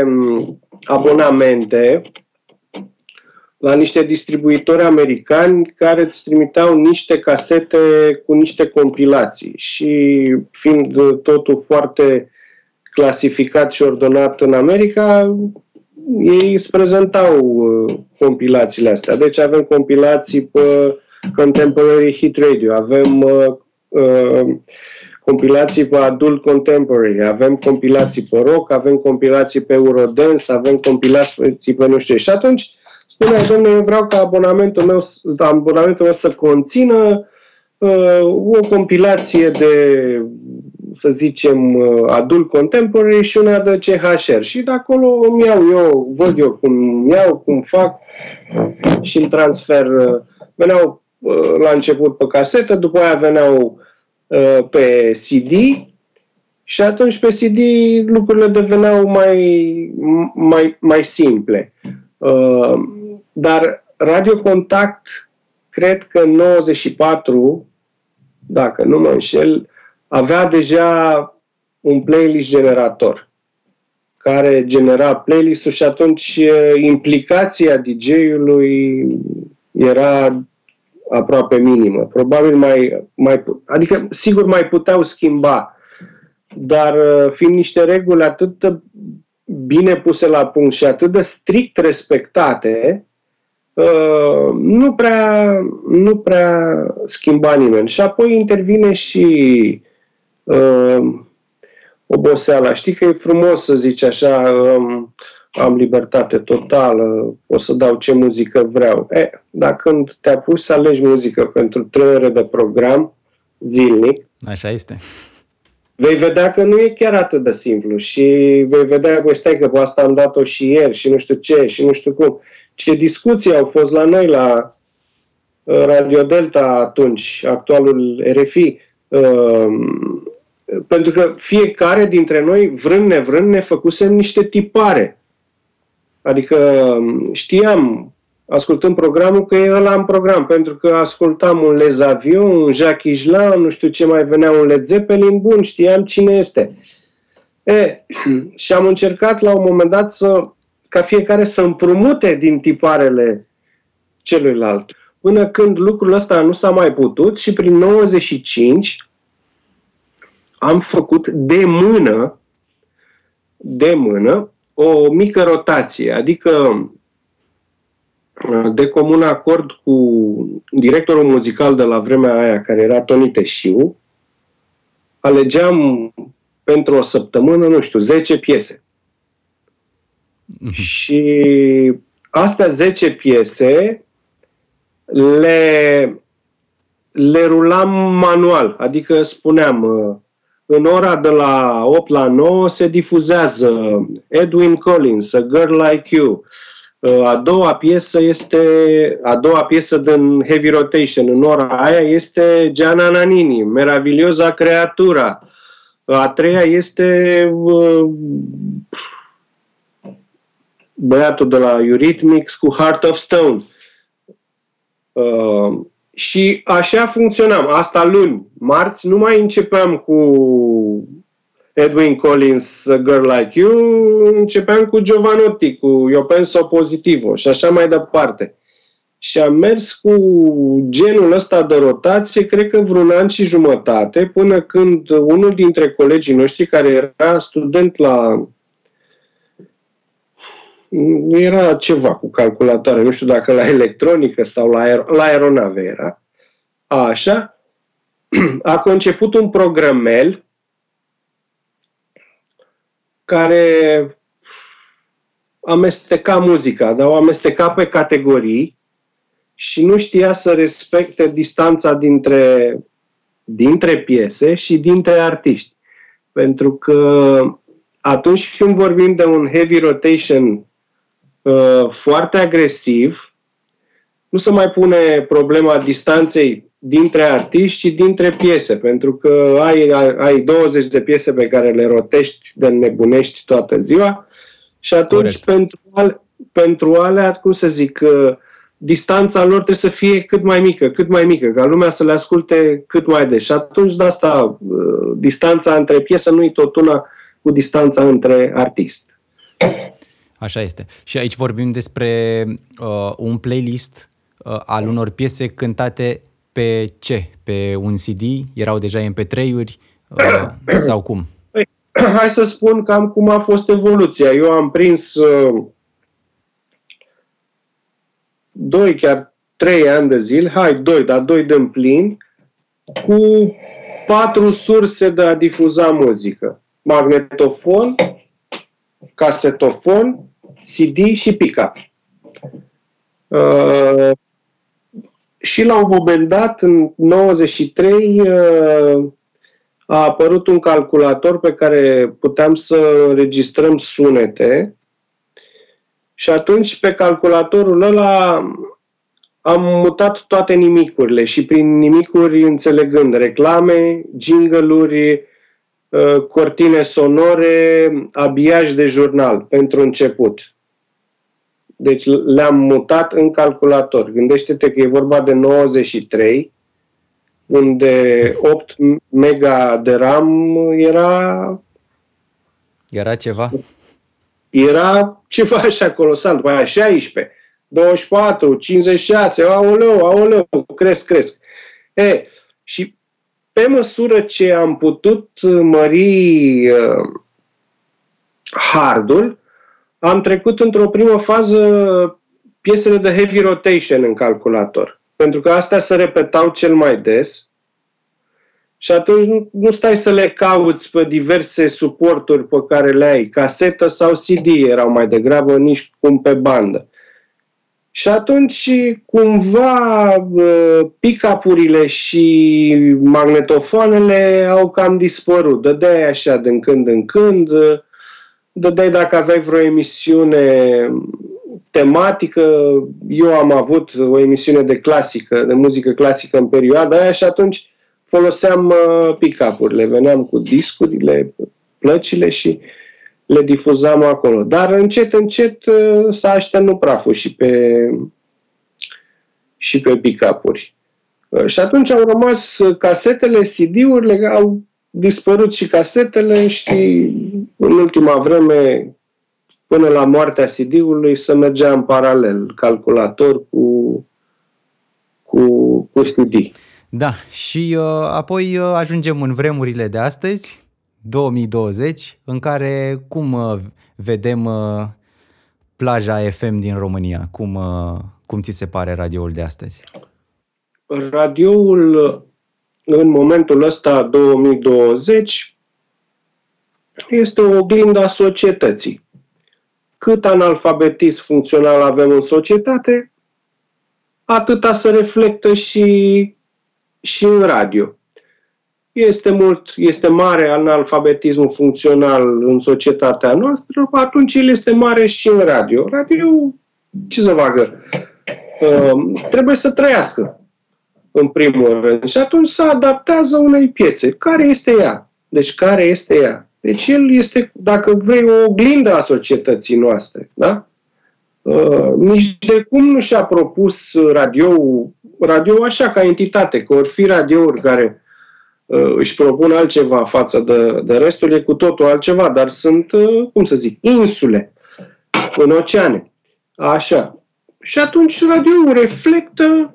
um, abonamente la niște distribuitori americani care îți trimiteau niște casete cu niște compilații și fiind totul foarte clasificat și ordonat în America, ei îți prezentau uh, compilațiile astea. Deci avem compilații pe Contemporary Hit Radio, avem uh, uh, compilații pe Adult Contemporary, avem compilații pe rock, avem compilații pe Eurodance, avem compilații pe nu știu. Și atunci spunea, domnule, eu vreau ca abonamentul meu, abonamentul meu să conțină uh, o compilație de să zicem, uh, adult contemporary și una de CHR. Și de acolo îmi iau eu, văd eu cum iau, cum fac și îmi transfer. Uh, veneau uh, la început pe casetă, după aia veneau pe CD și atunci pe CD lucrurile deveneau mai, mai, mai simple. Dar Radio Contact, cred că în 94, dacă nu mă înșel, avea deja un playlist generator. care genera playlist-ul și atunci implicația DJ-ului era aproape minimă. Probabil mai, mai, adică sigur mai puteau schimba, dar fiind niște reguli atât bine puse la punct și atât de strict respectate, nu prea, nu prea schimba nimeni. Și apoi intervine și uh, oboseala. Știi că e frumos să zici așa, um, am libertate totală, o să dau ce muzică vreau. E, dacă când te apuci să alegi muzică pentru trei ore de program zilnic, Așa este. Vei vedea că nu e chiar atât de simplu și vei vedea că stai că pe asta am dat-o și ieri și nu știu ce și nu știu cum. Ce discuții au fost la noi la uh, Radio Delta atunci, actualul RFI, uh, pentru că fiecare dintre noi, vrând nevrând, ne făcusem niște tipare. Adică um, știam, ascultând programul, că e ăla în program, pentru că ascultam un Les Avion, un Jacques Islan, nu știu ce mai venea, un Led Zeppelin, bun, știam cine este. E, și am încercat la un moment dat să, ca fiecare să împrumute din tiparele celuilalt. Până când lucrul ăsta nu s-a mai putut și prin 95 am făcut de mână, de mână, o mică rotație, adică de comun acord cu directorul muzical de la vremea aia, care era Toni Teșiu, alegeam pentru o săptămână, nu știu, 10 piese. Mm-hmm. Și astea 10 piese le, le rulam manual, adică spuneam, în ora de la 8 la 9 se difuzează Edwin Collins, A Girl Like You. A doua piesă este, a doua piesă din Heavy Rotation în ora aia este Gianna Nannini, Meravigliosa Creatura. A treia este uh, băiatul de la Eurythmics cu Heart of Stone. Uh, și așa funcționam. Asta luni. Marți nu mai începeam cu Edwin Collins, A Girl Like You, începeam cu Giovanotti, cu Eu Penso Positivo și așa mai departe. Și am mers cu genul ăsta de rotație, cred că vreun an și jumătate, până când unul dintre colegii noștri, care era student la era ceva cu calculatoare, nu știu dacă la electronică sau la, aer- la aeronave era. Așa, a conceput un programel care amesteca muzica, dar o amesteca pe categorii și nu știa să respecte distanța dintre, dintre piese și dintre artiști. Pentru că atunci când vorbim de un heavy rotation uh, foarte agresiv, nu se mai pune problema distanței dintre artiști și dintre piese, pentru că ai, ai 20 de piese pe care le rotești de nebunești toată ziua și atunci pentru, ale, pentru alea, cum să zic, uh, distanța lor trebuie să fie cât mai mică, cât mai mică, ca lumea să le asculte cât mai des. Și atunci, de asta, uh, distanța între piese nu e tot una cu distanța între artist. Așa este. Și aici vorbim despre uh, un playlist uh, al unor piese cântate pe ce? Pe un CD? Erau deja MP3-uri? Uh, sau cum? Păi, hai să spun cam cum a fost evoluția. Eu am prins uh, doi, chiar trei ani de zile, hai, doi, dar doi de plin, cu patru surse de a difuza muzică. Magnetofon, casetofon, CD și pica. Uh, și la un moment dat, în 93, uh, a apărut un calculator pe care puteam să registrăm sunete și atunci pe calculatorul ăla am mutat toate nimicurile și prin nimicuri înțelegând reclame, jingle-uri, uh, cortine sonore, abiaj de jurnal pentru început. Deci le-am mutat în calculator. Gândește-te că e vorba de 93, unde 8 mega de RAM era... Era ceva? era ceva așa colosal, după aia 16, 24, 56, aoleu, aoleu, cresc, cresc. E, și pe măsură ce am putut mări uh, hardul, am trecut într-o primă fază piesele de heavy rotation în calculator. Pentru că astea se repetau cel mai des și atunci nu, nu stai să le cauți pe diverse suporturi pe care le ai, casetă sau CD erau mai degrabă, nici cum pe bandă. Și atunci, cumva, pick-up-urile și magnetofoanele au cam dispărut. Dădeai așa din când în când, dădeai dacă aveai vreo emisiune tematică. Eu am avut o emisiune de clasică, de muzică clasică în perioada aia și atunci foloseam uh, pick-up-urile. Veneam cu discurile, plăcile și le difuzam acolo. Dar încet, încet uh, s-a așternut praful și pe, și pe pick-up-uri. Uh, și atunci au rămas casetele, CD-urile, au dispărut și casetele și în ultima vreme până la moartea CD-ului să mergea în paralel calculator cu, cu, cu CD. Da, și uh, apoi uh, ajungem în vremurile de astăzi, 2020, în care cum uh, vedem uh, plaja FM din România? Cum, uh, cum ți se pare radioul de astăzi? Radioul în momentul ăsta, 2020, este o oglindă a societății. Cât analfabetism funcțional avem în societate, atâta se reflectă și, și în radio. Este mult, este mare analfabetismul funcțional în societatea noastră, atunci el este mare și în radio. Radio, ce să facă? Uh, trebuie să trăiască în primul rând. Și atunci se adaptează unei piețe. Care este ea? Deci care este ea? Deci el este, dacă vrei, o oglindă a societății noastre. Da? Uh, nici de cum nu și-a propus radio, radio așa ca entitate, că or fi radiouri care uh, își propun altceva față de, de restul, e cu totul altceva, dar sunt, uh, cum să zic, insule în oceane. Așa. Și atunci radioul reflectă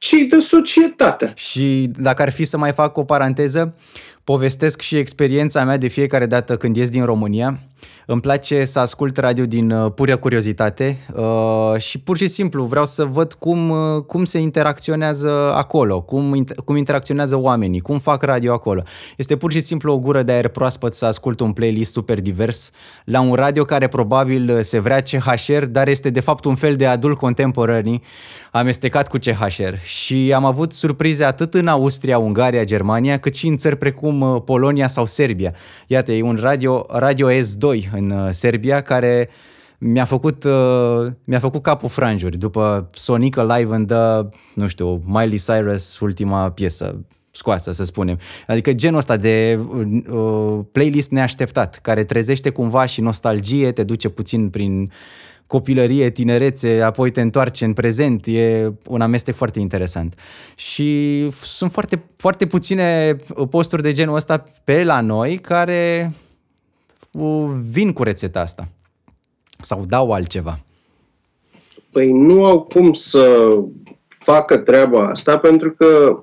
ci de societate. Și dacă ar fi să mai fac o paranteză, povestesc și experiența mea de fiecare dată când ies din România. Îmi place să ascult radio din uh, pură curiozitate uh, și pur și simplu vreau să văd cum, uh, cum se interacționează acolo, cum, cum interacționează oamenii, cum fac radio acolo. Este pur și simplu o gură de aer proaspăt să ascult un playlist super divers la un radio care probabil se vrea CHR, dar este de fapt un fel de adult contemporary amestecat cu CHR. Și am avut surprize atât în Austria, Ungaria, Germania, cât și în țări precum Polonia sau Serbia. Iată, e un radio, radio S2 în uh, Serbia, care mi-a făcut, uh, mi-a făcut capul franjuri după Sonica Live and the, nu știu, Miley Cyrus ultima piesă scoasă, să spunem. Adică genul ăsta de uh, playlist neașteptat, care trezește cumva și nostalgie, te duce puțin prin copilărie, tinerețe, apoi te întoarce în prezent, e un amestec foarte interesant. Și sunt foarte, foarte puține posturi de genul ăsta pe la noi care vin cu rețeta asta sau dau altceva? Păi nu au cum să facă treaba asta pentru că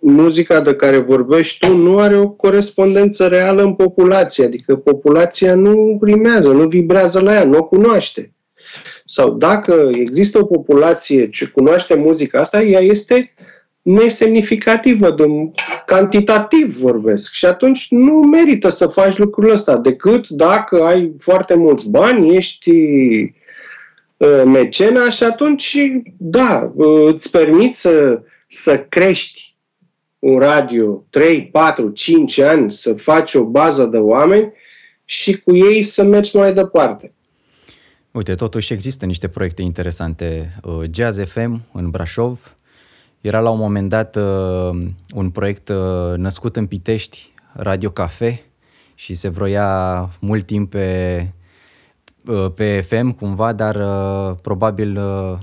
muzica de care vorbești tu nu are o corespondență reală în populație, adică populația nu rimează, nu vibrează la ea, nu o cunoaște. Sau dacă există o populație ce cunoaște muzica asta, ea este nesemnificativă, de cantitativ vorbesc. Și atunci nu merită să faci lucrul ăsta, decât dacă ai foarte mulți bani, ești uh, mecena și atunci, da, uh, îți permiți să, să crești un radio 3, 4, 5 ani, să faci o bază de oameni și cu ei să mergi mai departe. Uite, totuși există niște proiecte interesante. Uh, Jazz FM în Brașov, era la un moment dat uh, un proiect uh, născut în Pitești, Radio Cafe, și se vroia mult timp pe, uh, pe FM cumva, dar uh, probabil uh,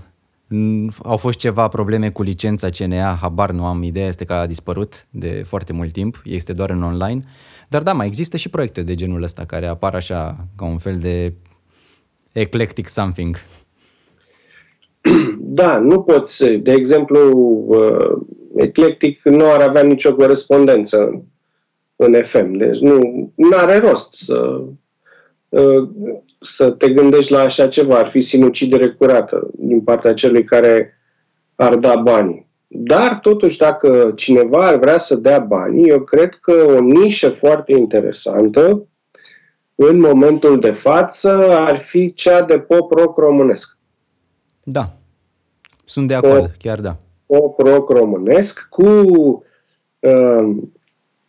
Au fost ceva probleme cu licența CNA, habar nu am, ideea este că a dispărut de foarte mult timp, este doar în online. Dar da, mai există și proiecte de genul ăsta care apar așa ca un fel de eclectic something. Da, nu poți, de exemplu, uh, eclectic nu ar avea nicio corespondență în FM, deci nu are rost să, uh, să te gândești la așa ceva, ar fi sinucidere curată din partea celui care ar da bani. Dar, totuși, dacă cineva ar vrea să dea bani, eu cred că o nișă foarte interesantă în momentul de față ar fi cea de pop rock românesc. Da, sunt de acord, pop, chiar da. Pop rock românesc cu, um,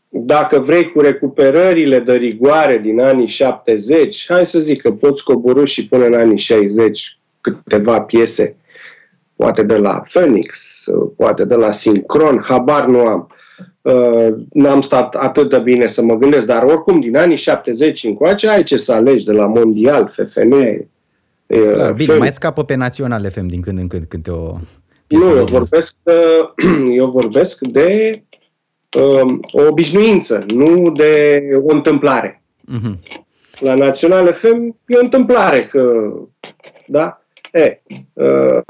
dacă vrei, cu recuperările de rigoare din anii 70, hai să zic că poți coborâ și până în anii 60 câteva piese poate de la Phoenix, poate de la Sincron, habar nu am. Uh, n-am stat atât de bine să mă gândesc, dar oricum din anii 70 încoace ai ce să alegi de la Mondial, FFN. Uh, da, bine, mai scapă pe Național FM din când în când câte o Nu, eu vorbesc, de, eu vorbesc de um, o obișnuință, nu de o întâmplare. Uh-huh. La Național FM e o întâmplare că, da? E, uh,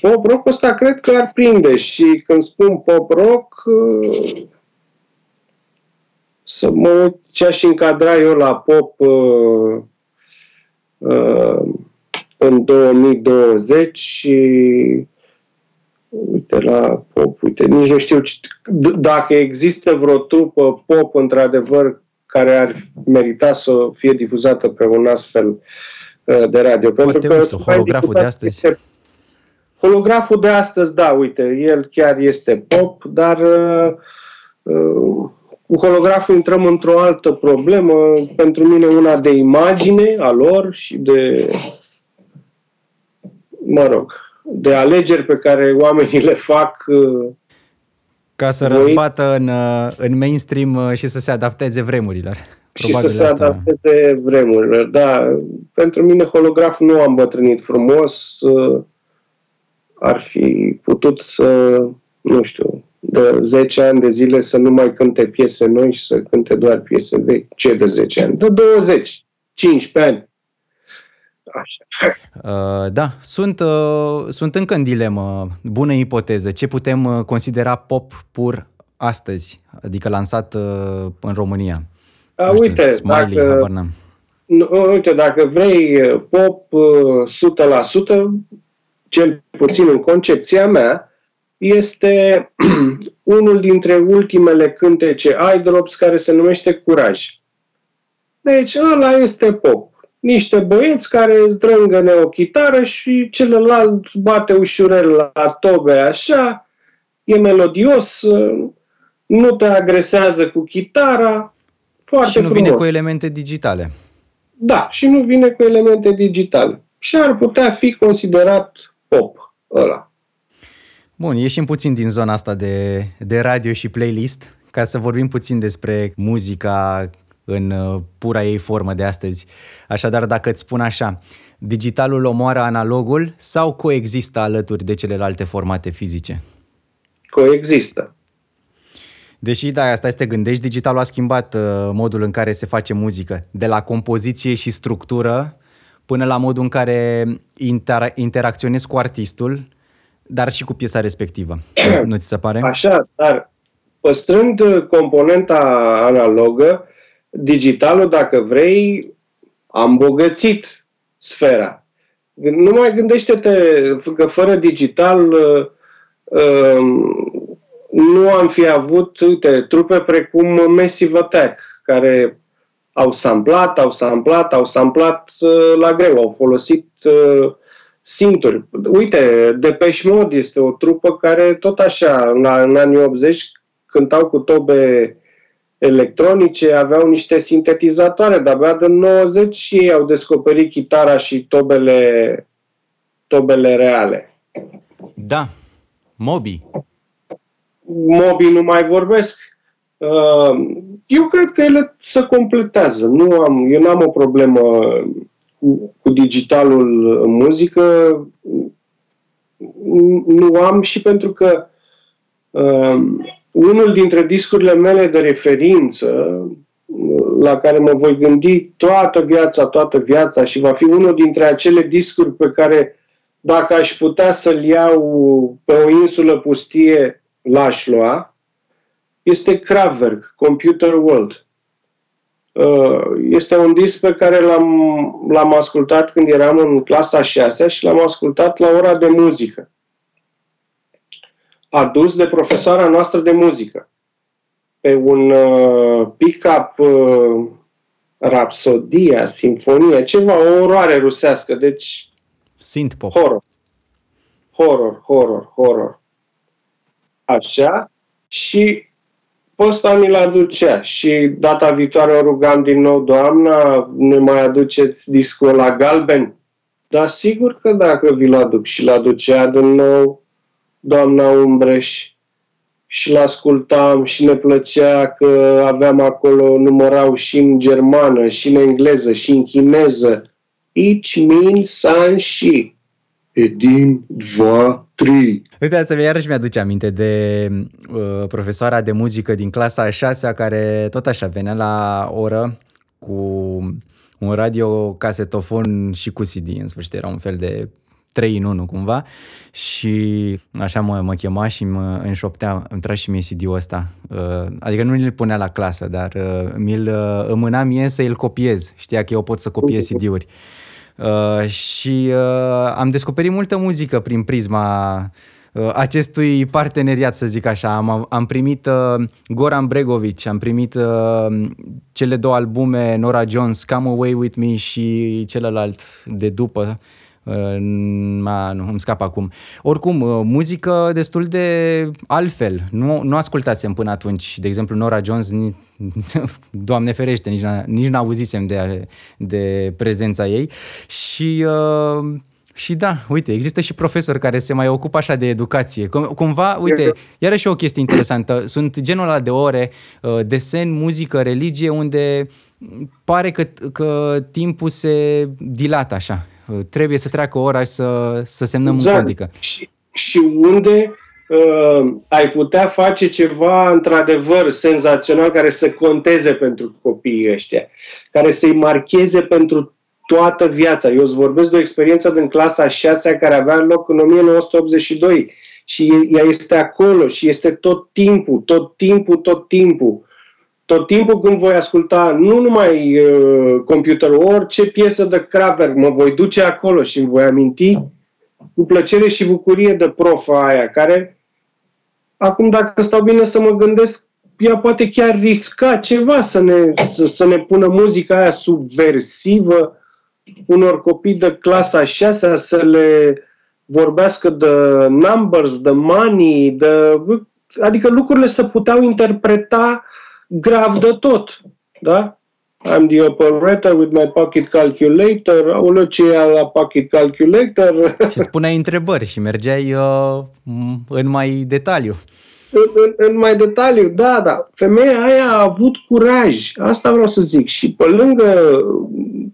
pop rock ăsta cred că ar prinde și când spun pop rock uh, să mă uit ce aș încadra eu la pop uh, uh, în 2020 și uite la pop, uite, nici nu știu dacă există vreo trupă pop într-adevăr care ar merita să fie difuzată pe un astfel uh, de radio. Poate Pentru că holograful de astăzi. Este Holograful de astăzi, da, uite, el chiar este pop, dar uh, uh, cu holograful intrăm într-o altă problemă, pentru mine una de imagine a lor și de, mă rog, de alegeri pe care oamenii le fac uh, ca să voi, răzbată în, uh, în mainstream uh, și să se adapteze vremurilor. Și să se asta. adapteze vremurilor, da. Pentru mine holograful nu a îmbătrânit frumos. Uh, ar fi putut să, nu știu, de 10 ani de zile să nu mai cânte piese noi și să cânte doar piese vechi. Ce de 10 ani? De 20, 15 ani. Așa. Uh, da, sunt, uh, sunt încă în dilemă. Bună ipoteză. Ce putem uh, considera pop pur astăzi, adică lansat uh, în România? Uh, uite, Smiley, dacă, uite, dacă vrei uh, pop uh, 100%, cel puțin în concepția mea, este unul dintre ultimele cântece iDrops care se numește Curaj. Deci ăla este pop. Niște băieți care zdrângăne o chitară și celălalt bate ușurel la tobe așa, e melodios, nu te agresează cu chitara, foarte Și nu frumos. vine cu elemente digitale. Da, și nu vine cu elemente digitale. Și ar putea fi considerat pop ăla. Bun, ieșim puțin din zona asta de, de radio și playlist ca să vorbim puțin despre muzica în uh, pura ei formă de astăzi. Așadar, dacă îți spun așa, digitalul omoară analogul sau coexistă alături de celelalte formate fizice? Coexistă. Deși, da, asta este gândești, digitalul a schimbat uh, modul în care se face muzică, de la compoziție și structură până la modul în care inter- interacționezi cu artistul, dar și cu piesa respectivă. nu ți se pare? Așa, dar păstrând componenta analogă, digitalul, dacă vrei, a îmbogățit sfera. Nu mai gândește-te că fără digital uh, um, nu am fi avut, uite, trupe precum Massive Attack, care au samplat, au samplat, au samplat uh, la greu, au folosit uh, sinturi. Uite, Depeche Mode este o trupă care tot așa, în, în anii 80, cântau cu tobe electronice, aveau niște sintetizatoare, dar abia de 90 și ei au descoperit chitara și tobele, tobele reale. Da, Moby. Moby nu mai vorbesc. Uh, eu cred că ele se completează. Nu am, eu nu am o problemă cu, cu digitalul în muzică. nu am și pentru că uh, unul dintre discurile mele de referință la care mă voi gândi toată viața, toată viața și va fi unul dintre acele discuri pe care dacă aș putea să-l iau pe o insulă pustie, l-aș lua, este Kraftwerk, Computer World. Uh, este un disc pe care l-am, l-am ascultat când eram în clasa 6 și l-am ascultat la ora de muzică. Adus de profesoara noastră de muzică. Pe un uh, pick-up uh, rapsodia, sinfonie, ceva, o oroare rusească, deci Synth-pop. horror. Horror, horror, horror. Așa. Și pe ăsta ni-l aducea și data viitoare o rugam din nou, Doamna, ne mai aduceți discul la galben? Dar sigur că dacă vi-l aduc și l aducea din nou doamna Umbreș și l-ascultam și ne plăcea că aveam acolo, numărau și în germană, și în engleză, și în chineză. Ich min san și. Edin, dva, tri. Uite, asta iarăși mi-aduce aminte de uh, profesoara de muzică din clasa a șasea care tot așa venea la oră cu un radio casetofon și cu CD, în sfârșit era un fel de 3 în 1 cumva și așa mă, mă chema și mă înșoptea, îmi trage și mie CD-ul ăsta. Uh, adică nu îl punea la clasă, dar uh, mi-l uh, îmâna mie să îl copiez. Știa că eu pot să copiez CD-uri. Uh, și uh, am descoperit multă muzică prin prisma uh, acestui parteneriat, să zic așa. Am, am primit uh, Goran Bregovic, am primit uh, cele două albume, Nora Jones, Come Away With Me și celălalt de după, Ma, nu, îmi scap acum. Oricum, uh, muzică destul de altfel. Nu, nu ascultasem până atunci. De exemplu, Nora Jones, Doamne ferește, nici, n- nici n-auzisem de, de prezența ei. Și... Uh, și da, uite, există și profesori care se mai ocupă așa de educație. Cum, cumva, uite, iarăși o chestie interesantă. Sunt genul ăla de ore, uh, desen, muzică, religie, unde pare că, că timpul se dilată așa trebuie să treacă ora și să, să semnăm exact. un codică. Și, și unde uh, ai putea face ceva într-adevăr senzațional care să conteze pentru copiii ăștia, care să-i marcheze pentru toată viața. Eu îți vorbesc de o experiență din clasa 6 care avea loc în 1982 și ea este acolo și este tot timpul, tot timpul, tot timpul tot timpul când voi asculta nu numai uh, computer, orice piesă de Kraftwerk, mă voi duce acolo și îmi voi aminti cu plăcere și bucurie de profa aia, care acum dacă stau bine să mă gândesc, ea poate chiar risca ceva să ne, să, să ne pună muzica aia subversivă unor copii de clasa 6 să le vorbească de numbers, de money, de, adică lucrurile să puteau interpreta grav de tot. Da? I'm the operator with my pocket calculator. Aoleu, ce e la pocket calculator? Și spuneai întrebări și mergeai uh, în mai detaliu. În, în, în mai detaliu, da, da. Femeia aia a avut curaj. Asta vreau să zic. Și pe lângă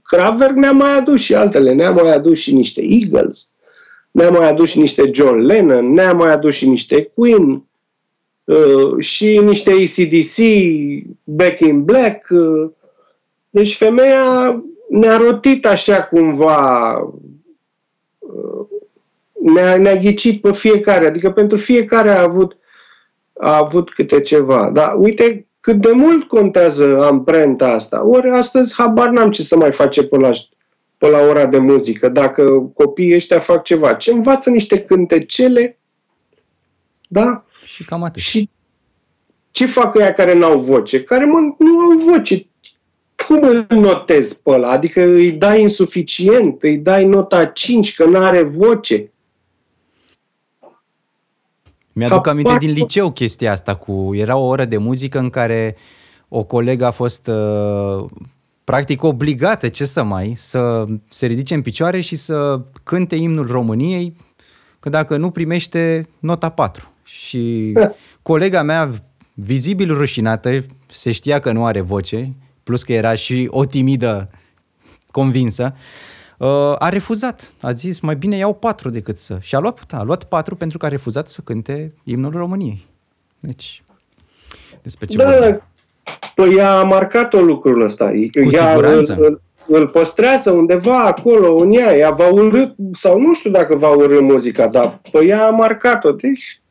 Kraftwerk ne-a mai adus și altele. Ne-a mai adus și niște Eagles. Ne-a mai adus și niște John Lennon. Ne-a mai adus și niște Queen Uh, și niște ACDC, Back in Black. Uh, deci femeia ne-a rotit așa cumva, uh, ne-a, ne-a ghicit pe fiecare, adică pentru fiecare a avut, a avut câte ceva. Dar uite cât de mult contează amprenta asta. Ori astăzi habar n-am ce să mai face pe la, pe la ora de muzică, dacă copiii ăștia fac ceva. Ce învață niște cântecele, da? Și cam atât. Și ce fac ăia care n-au voce? Care mă, nu au voce. Cum îl notezi pe ăla? Adică îi dai insuficient, îi dai nota 5 că nu are voce. Mi-aduc aminte din liceu chestia asta cu... Era o oră de muzică în care o colegă a fost uh, practic obligată, ce să mai, să se ridice în picioare și să cânte imnul României, că dacă nu primește nota 4. Și colega mea, vizibil rușinată, se știa că nu are voce, plus că era și o timidă convinsă, uh, a refuzat. A zis, mai bine iau patru decât să... Și a luat, a luat patru pentru că a refuzat să cânte imnul României. Deci, despre ce da, Păi ea a marcat-o lucrul ăsta. Cu ea siguranță. Îl, îl, îl păstrează undeva acolo în ea. Ea va urât, sau nu știu dacă va urâ muzica, dar păi ea a marcat-o. Deci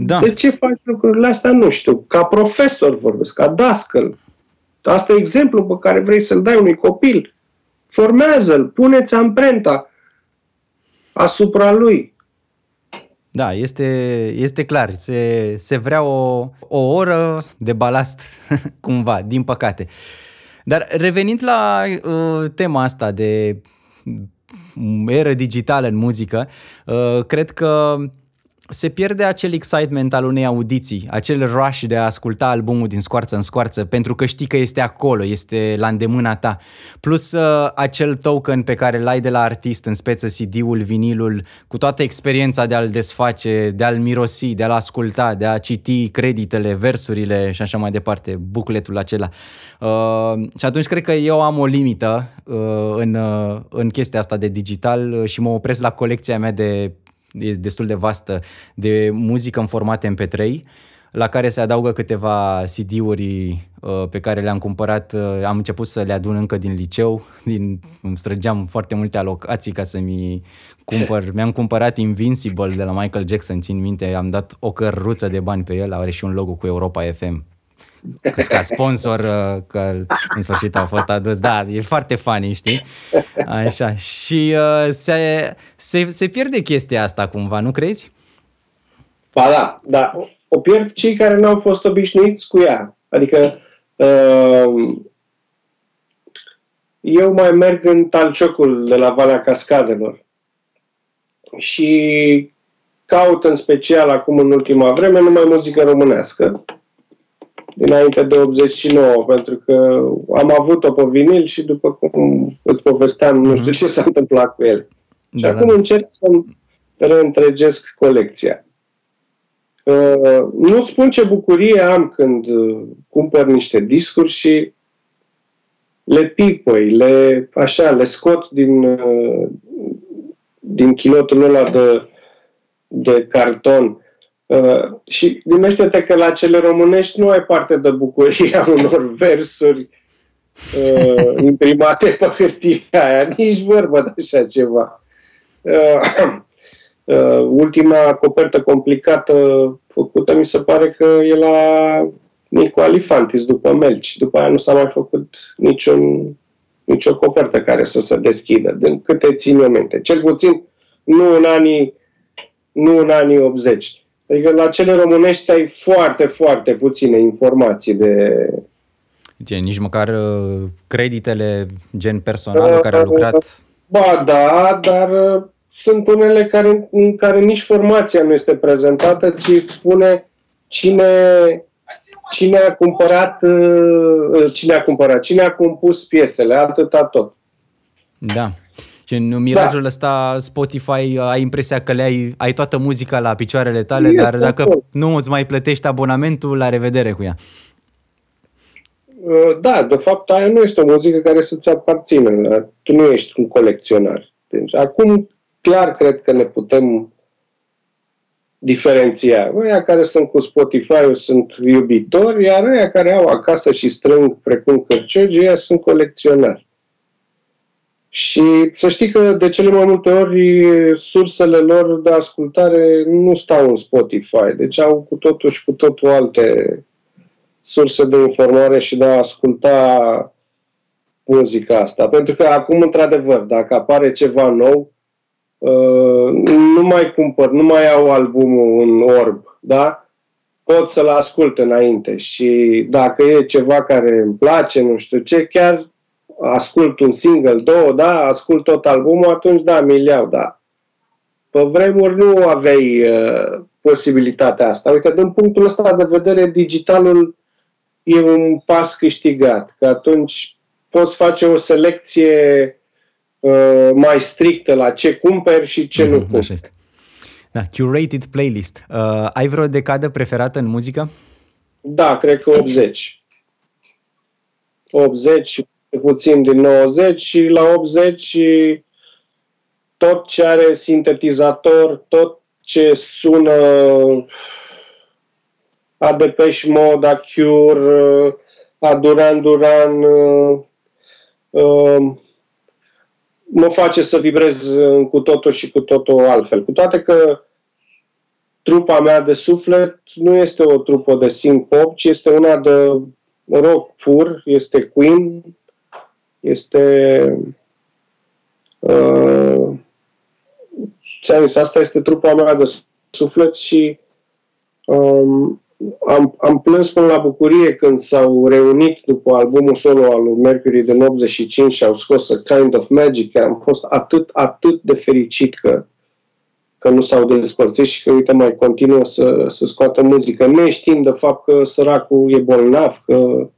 da. de ce faci lucrurile astea? Nu știu. Ca profesor vorbesc, ca dascăl. Asta e exemplu pe care vrei să-l dai unui copil. Formează-l, puneți amprenta asupra lui. Da, este, este clar. Se, se vrea o, o oră de balast, cumva, din păcate. Dar revenind la uh, tema asta de eră digitală în muzică, uh, cred că se pierde acel excitement al unei audiții, acel rush de a asculta albumul din scoarță în scoarță, pentru că știi că este acolo, este la îndemâna ta. Plus uh, acel token pe care l-ai de la artist în speță CD-ul, vinilul, cu toată experiența de a-l desface, de a-l mirosi, de a-l asculta, de a citi creditele, versurile și așa mai departe, bucletul acela. Uh, și atunci cred că eu am o limită uh, în, uh, în chestia asta de digital uh, și mă opresc la colecția mea de e destul de vastă, de muzică în format MP3, la care se adaugă câteva CD-uri uh, pe care le-am cumpărat. Uh, am început să le adun încă din liceu, din, îmi străgeam foarte multe alocații ca să mi cumpăr. Mi-am cumpărat Invincible de la Michael Jackson, țin minte, am dat o căruță de bani pe el, are și un logo cu Europa FM ca sponsor, uh, că în sfârșit au fost adus. Da, e foarte funny, știi? Așa. Și uh, se, se, se pierde chestia asta cumva, nu crezi? Ba da, da. O pierd cei care nu au fost obișnuiți cu ea. Adică uh, eu mai merg în talciocul de la Valea Cascadelor și caut în special acum în ultima vreme numai muzică românească dinainte de 89, pentru că am avut-o pe vinil și după cum îți povesteam, nu știu mhm. ce s-a întâmplat cu el. Da, și acum da. încerc să reîntregesc colecția. Uh, nu spun ce bucurie am când uh, cumpăr niște discuri și le pipoi, le, așa, le scot din, uh, din chilotul ăla de, de carton Uh, și gândește-te că la cele românești nu ai parte de bucuria unor versuri uh, imprimate pe hârtia aia, nici vorbă de așa ceva. Uh, uh, ultima copertă complicată făcută mi se pare că e la Nicu Alifantis după Melci. După aia nu s-a mai făcut niciun, nicio copertă care să se deschidă, din câte țin eu minte. Cel puțin nu în anii, nu în anii 80. Adică la cele românești ai foarte, foarte puține informații de... Gen, nici măcar uh, creditele, gen personal uh, care a lucrat? Ba da, dar uh, sunt unele care, în care nici formația nu este prezentată, ci îți spune cine, cine a cumpărat, uh, cine a cumpărat, cine a compus piesele, atâta tot. Da. Și în mirajul da. ăsta Spotify ai impresia că le ai, ai toată muzica la picioarele tale, e dar dacă tot. nu îți mai plătești abonamentul, la revedere cu ea. Uh, da, de fapt aia nu este o muzică care să-ți aparțină. Tu nu ești un colecționar. Deci, acum clar cred că ne putem diferenția. Ăia care sunt cu Spotify sunt iubitori, iar ăia care au acasă și strâng precum cărciogi, ăia sunt colecționari. Și să știi că de cele mai multe ori sursele lor de ascultare nu stau în Spotify, deci au cu totul și cu totul alte surse de informare și de a asculta muzica asta. Pentru că acum, într-adevăr, dacă apare ceva nou, uh, nu mai cumpăr, nu mai au albumul în orb, da? Pot să-l ascult înainte și dacă e ceva care îmi place, nu știu ce, chiar ascult un single, două, da, ascult tot albumul, atunci da, mi iau, da. Pe vremuri nu aveai uh, posibilitatea asta. Uite, din punctul ăsta de vedere, digitalul e un pas câștigat, că atunci poți face o selecție uh, mai strictă la ce cumperi și ce mm-hmm, nu cumperi. Așa este. Da, curated playlist. Uh, ai vreo decadă preferată în muzică? Da, cred că 80. 80 puțin din 90 și la 80 tot ce are sintetizator, tot ce sună a Depeche Mode, a Cure, a Duran Duran, uh, uh, mă face să vibrez cu totul și cu totul altfel. Cu toate că trupa mea de suflet nu este o trupă de synth-pop, ci este una de rock pur, este Queen, este uh, zis, asta este trupa mea de suflet și um, am, am plâns până la bucurie când s-au reunit după albumul solo al lui Mercury din 85 și au scos A Kind of Magic. Am fost atât, atât de fericit că, că nu s-au despărțit și că, uite, mai continuă să, să scoată muzică, ne știind de fapt că săracul e bolnav, că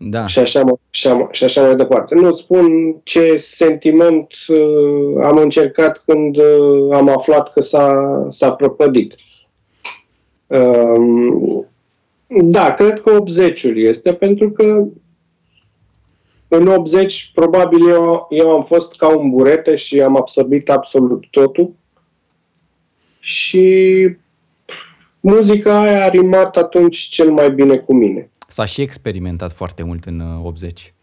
da. Și, așa, și, și așa mai departe. Nu spun ce sentiment uh, am încercat când uh, am aflat că s-a, s-a prăpădit. Uh, da, cred că 80-ul este, pentru că în 80 probabil eu, eu am fost ca un burete și am absorbit absolut totul și muzica aia a rimat atunci cel mai bine cu mine. S-a și experimentat foarte mult în 80.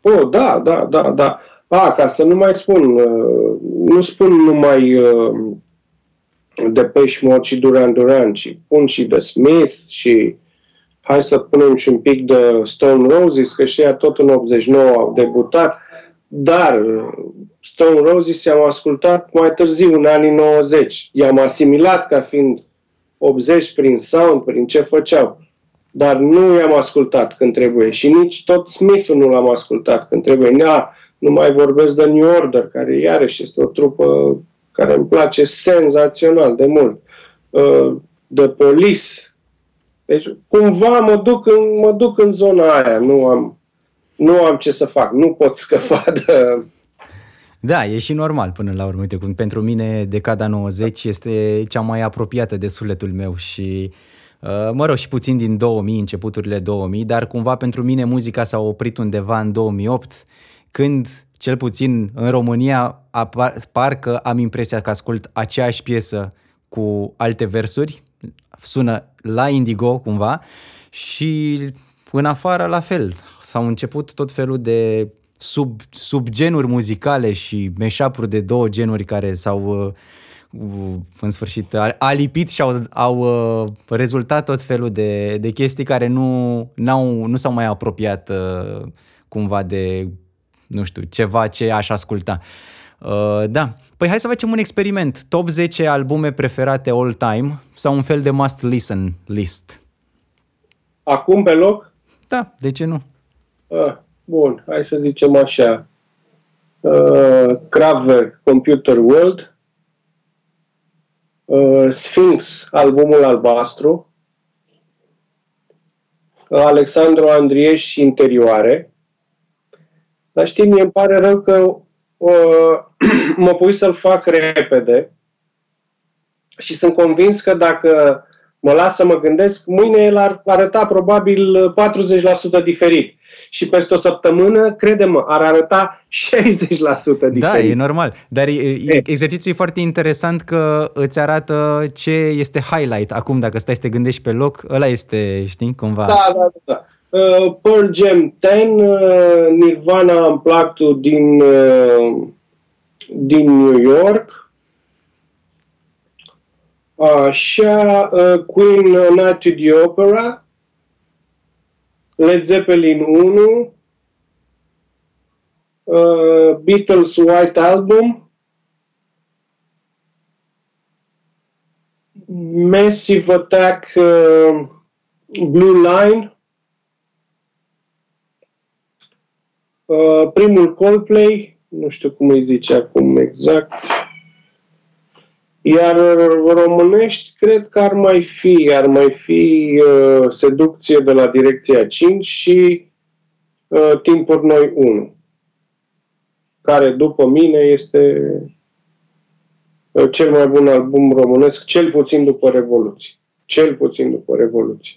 Uh, oh, da, da, da, da. A, ca să nu mai spun, uh, nu spun numai uh, Depeche Mode și Duran Duran, ci pun și The Smith și hai să punem și un pic de Stone Roses, că și tot în 89 au debutat, dar Stone Roses i-am ascultat mai târziu, în anii 90. I-am asimilat ca fiind 80 prin sound, prin ce făceau dar nu i-am ascultat când trebuie și nici tot Smith nu l-am ascultat când trebuie. Nea, nu mai vorbesc de New Order, care iarăși este o trupă care îmi place senzațional de mult. De uh, Police. Deci, cumva mă duc în, mă duc în zona aia. Nu am, nu am ce să fac. Nu pot scăpa de... Da, e și normal până la urmă. Uite, pentru mine decada 90 este cea mai apropiată de sufletul meu și uh, Uh, mă rog, și puțin din 2000, începuturile 2000, dar cumva pentru mine muzica s-a oprit undeva în 2008, când, cel puțin în România, apar, parcă am impresia că ascult aceeași piesă cu alte versuri, sună la Indigo cumva, și în afară la fel. S-au început tot felul de sub, subgenuri muzicale și meșapuri de două genuri care s-au uh, în sfârșit, a, a lipit și au, au uh, rezultat tot felul de, de chestii care nu, n-au, nu s-au mai apropiat uh, cumva de, nu știu, ceva ce aș asculta. Uh, da. Păi hai să facem un experiment. Top 10 albume preferate all time sau un fel de must listen list. Acum pe loc? Da, de ce nu? Ah, bun, hai să zicem așa. Uh, Kraftwerk Computer World, uh, Sphinx, albumul albastru, Alexandru Andrieș interioare. Dar știi, mie îmi pare rău că uh, mă pui să-l fac repede și sunt convins că dacă mă las să mă gândesc, mâine el ar arăta probabil 40% diferit. Și peste o săptămână, crede-mă, ar arăta 60% diferit. Da, e normal. Dar e, exercițiul e foarte interesant că îți arată ce este highlight. Acum, dacă stai să te gândești pe loc, ăla este, știi, cumva... Da, da, da. Uh, Pearl Jam 10, uh, Nirvana Unplugged din, uh, din New York, Așa, uh, Queen uh, Night to the Opera, Led Zeppelin 1, uh, Beatles White Album, Massive Attack uh, Blue Line, uh, primul Coldplay, nu știu cum îi zice acum exact, iar românești, cred că ar mai fi, ar mai fi uh, Seducție de la Direcția 5 și uh, Timpuri Noi 1, care după mine este uh, cel mai bun album românesc, cel puțin după Revoluție. Cel puțin după Revoluție.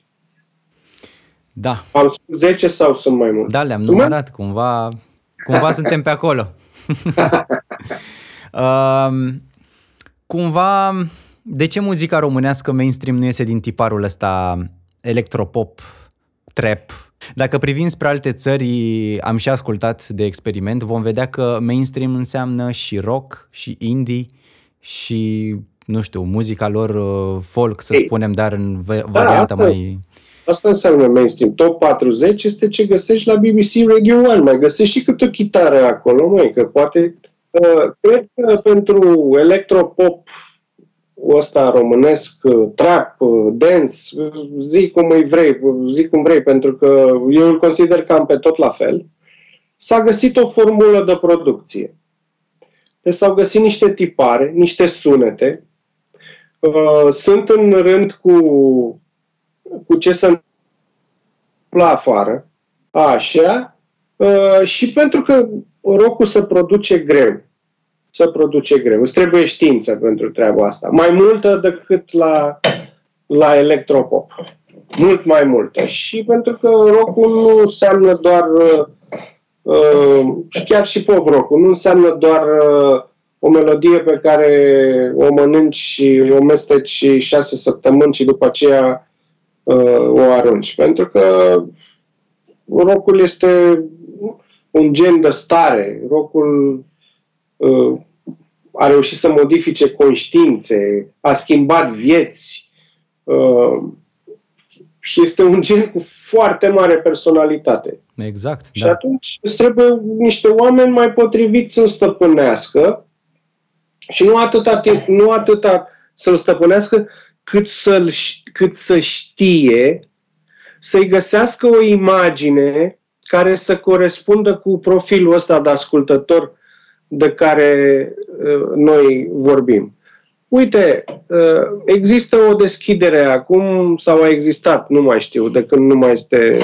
Da. Am spus 10 sau sunt mai multe? Da, le-am numărat, cumva, cumva suntem pe acolo. uh, cumva, de ce muzica românească mainstream nu iese din tiparul ăsta electropop, trap? Dacă privim spre alte țări, am și ascultat de experiment, vom vedea că mainstream înseamnă și rock, și indie, și, nu știu, muzica lor uh, folk, să Ei, spunem, dar în da, varianta asta, mai... Asta înseamnă mainstream. Top 40 este ce găsești la BBC Radio 1. Mai găsești și câte o chitară acolo, mai că poate... Uh, cred că pentru electropop ăsta românesc, uh, trap, uh, dance, zic cum îi vrei, zic cum vrei, pentru că eu îl consider cam pe tot la fel, s-a găsit o formulă de producție. Deci s-au găsit niște tipare, niște sunete, uh, sunt în rând cu, cu ce se întâmplă afară, așa, și pentru că rocul se produce greu să produce greu. Îți trebuie știință pentru treaba asta. Mai multă decât la, la electropop. Mult mai multă. Și pentru că rockul nu înseamnă doar uh, și chiar și pop rock nu înseamnă doar uh, o melodie pe care o mănânci și o mesteci șase săptămâni și după aceea uh, o arunci. Pentru că rockul este un gen de stare. Rockul uh, a reușit să modifice conștiințe, a schimbat vieți uh, și este un gen cu foarte mare personalitate. Exact. Și da. atunci îți trebuie niște oameni mai potriviți să-l stăpânească și nu atâta, timp, nu atâta să-l stăpânească, cât, să cât să știe să-i găsească o imagine care să corespundă cu profilul ăsta de ascultător de care uh, noi vorbim. Uite, uh, există o deschidere acum, sau a existat, nu mai știu, de când nu mai este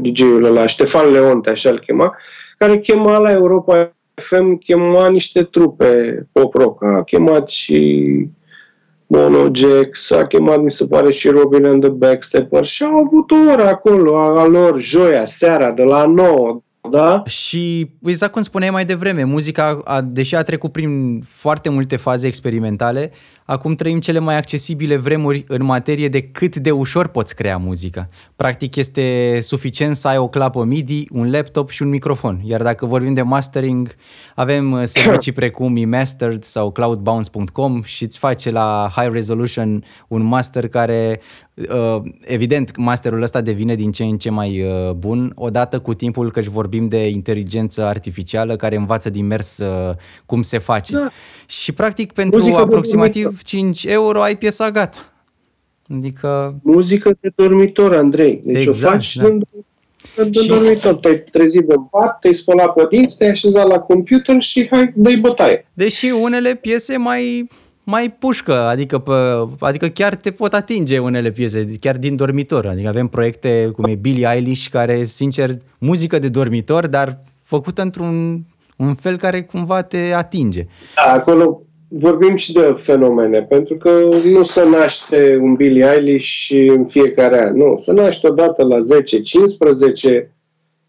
DJ-ul ăla, Ștefan Leonte, așa îl chema, care chema la Europa FM, chema niște trupe pop-rock, a chemat și Mono Jack, a chemat, mi se pare, și Robin and the Backstepper și au avut o oră acolo, a lor, joia, seara, de la 9, da? Și exact cum spuneai mai devreme, muzica, a, deși a trecut prin foarte multe faze experimentale, acum trăim cele mai accesibile vremuri în materie de cât de ușor poți crea muzică. Practic este suficient să ai o clapă MIDI, un laptop și un microfon. Iar dacă vorbim de mastering, avem uh, servicii precum eMastered sau cloudbounce.com și îți face la high resolution un master care Uh, evident, masterul ăsta devine din ce în ce mai uh, bun, odată cu timpul că vorbim de inteligență artificială care învață din mers uh, cum se face. Da. Și practic pentru Muzica aproximativ 5 euro ai piesa gata. Adică... Muzică de dormitor, Andrei. Deci exact, o faci da. de și... dormitor. Te-ai trezit de pat, te-ai spălat pe dinți, te-ai așezat la computer și hai, dă-i bătaie. Deși unele piese mai mai pușcă, adică, pe, adică chiar te pot atinge unele piese, chiar din dormitor. Adică avem proiecte cum e Billie Eilish, care, sincer, muzică de dormitor, dar făcută într-un un fel care cumva te atinge. Da, acolo vorbim și de fenomene, pentru că nu se naște un Billie Eilish în fiecare an. Nu, se naște odată la 10-15,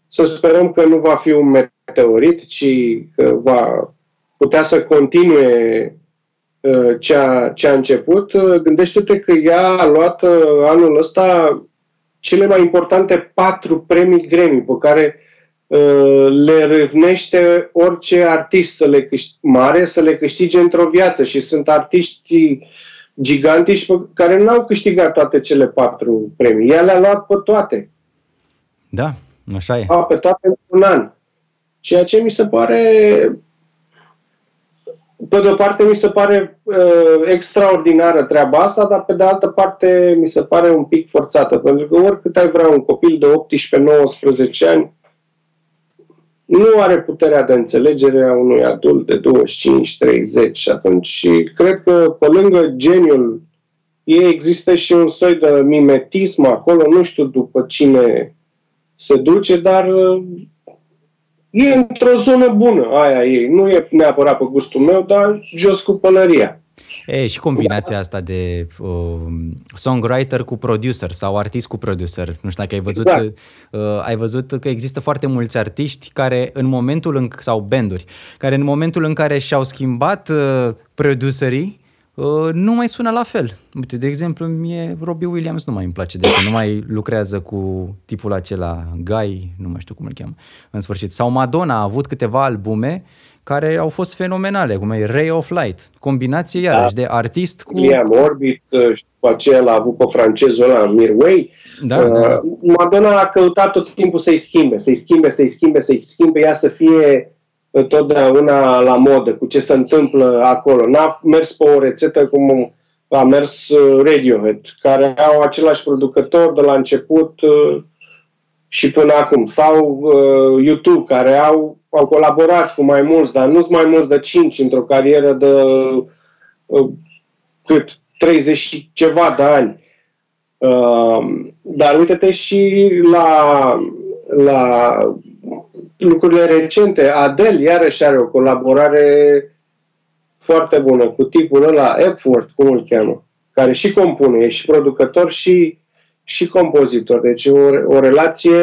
să sperăm că nu va fi un meteorit, ci că va putea să continue Uh, ce a, ce a început, uh, gândește-te că ea a luat uh, anul ăsta cele mai importante patru premii Grammy pe care le râvnește orice artist să le câștige, mare să le câștige într-o viață și sunt artiști gigantici pe care n-au câștigat toate cele patru premii. Ea le-a luat pe toate. Da, așa e. A, pe toate în un an. Ceea ce mi se pare pe de o parte mi se pare uh, extraordinară treaba asta, dar pe de altă parte mi se pare un pic forțată, pentru că oricât ai vrea un copil de 18-19 ani, nu are puterea de înțelegere a unui adult de 25-30 și atunci cred că pe lângă geniul ei există și un soi de mimetism acolo, nu știu după cine se duce, dar e într-o zonă bună aia ei. Nu e neapărat pe gustul meu, dar jos cu pălăria. E, și combinația asta de uh, songwriter cu producer sau artist cu producer. Nu știu dacă ai văzut, exact. uh, ai văzut că există foarte mulți artiști care în momentul în, sau banduri, care în momentul în care și-au schimbat uh, producerii, Uh, nu mai sună la fel. Uite, de exemplu, mie Robbie Williams nu mai îmi place de că nu mai lucrează cu tipul acela, Guy, nu mai știu cum îl cheamă, în sfârșit. Sau Madonna a avut câteva albume care au fost fenomenale, cum e Ray of Light, combinație iarăși da. de artist cu... Liam Orbit uh, și după aceea l-a avut pe francezul ăla, Mirway. Da, uh, da. Madonna a căutat tot timpul să-i schimbe, să-i schimbe, să-i schimbe, să-i schimbe, ea să fie totdeauna la modă cu ce se întâmplă acolo. N-a mers pe o rețetă cum a mers uh, Radiohead, care au același producător de la început uh, și până acum. Sau uh, YouTube, care au, au colaborat cu mai mulți, dar nu sunt mai mulți de 5 într-o carieră de uh, cât 30 și ceva de ani. Uh, dar uite-te și la, la lucrurile recente. Adele iarăși are o colaborare foarte bună cu tipul ăla, Epworth, cum îl cheamă, care și compune, e și producător și, și compozitor. Deci o, o relație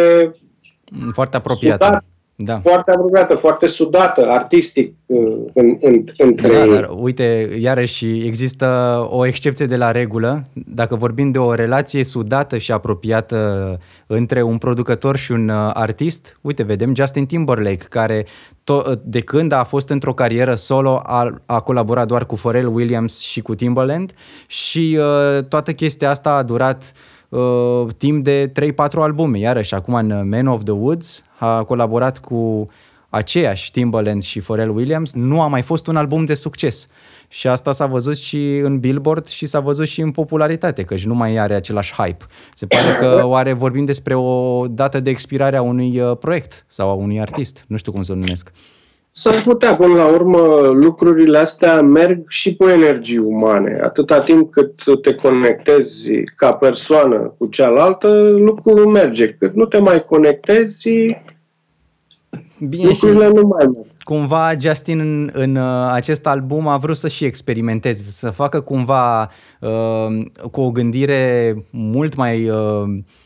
foarte apropiată. Sudată, da. foarte apropiată, foarte sudată, artistic uh, în, în, între da, dar uite, iarăși există o excepție de la regulă. Dacă vorbim de o relație sudată și apropiată între un producător și un uh, artist, uite, vedem Justin Timberlake, care to- de când a fost într-o carieră solo a, a colaborat doar cu Pharrell Williams și cu Timbaland și uh, toată chestia asta a durat uh, timp de 3-4 albume. Iarăși, acum în Man of the Woods a colaborat cu aceeași Timbaland și Pharrell Williams, nu a mai fost un album de succes. Și asta s-a văzut și în Billboard și s-a văzut și în popularitate, că nu mai are același hype. Se pare că oare vorbim despre o dată de expirare a unui uh, proiect sau a unui artist. Nu știu cum să o numesc. S-ar putea, până la urmă, lucrurile astea merg și cu energii umane. Atâta timp cât te conectezi ca persoană cu cealaltă, lucrul merge. Cât nu te mai conectezi, Bine, lucrurile nu mai merg. Cumva Justin în, în uh, acest album a vrut să și experimenteze, să facă cumva uh, cu o gândire mult mai uh,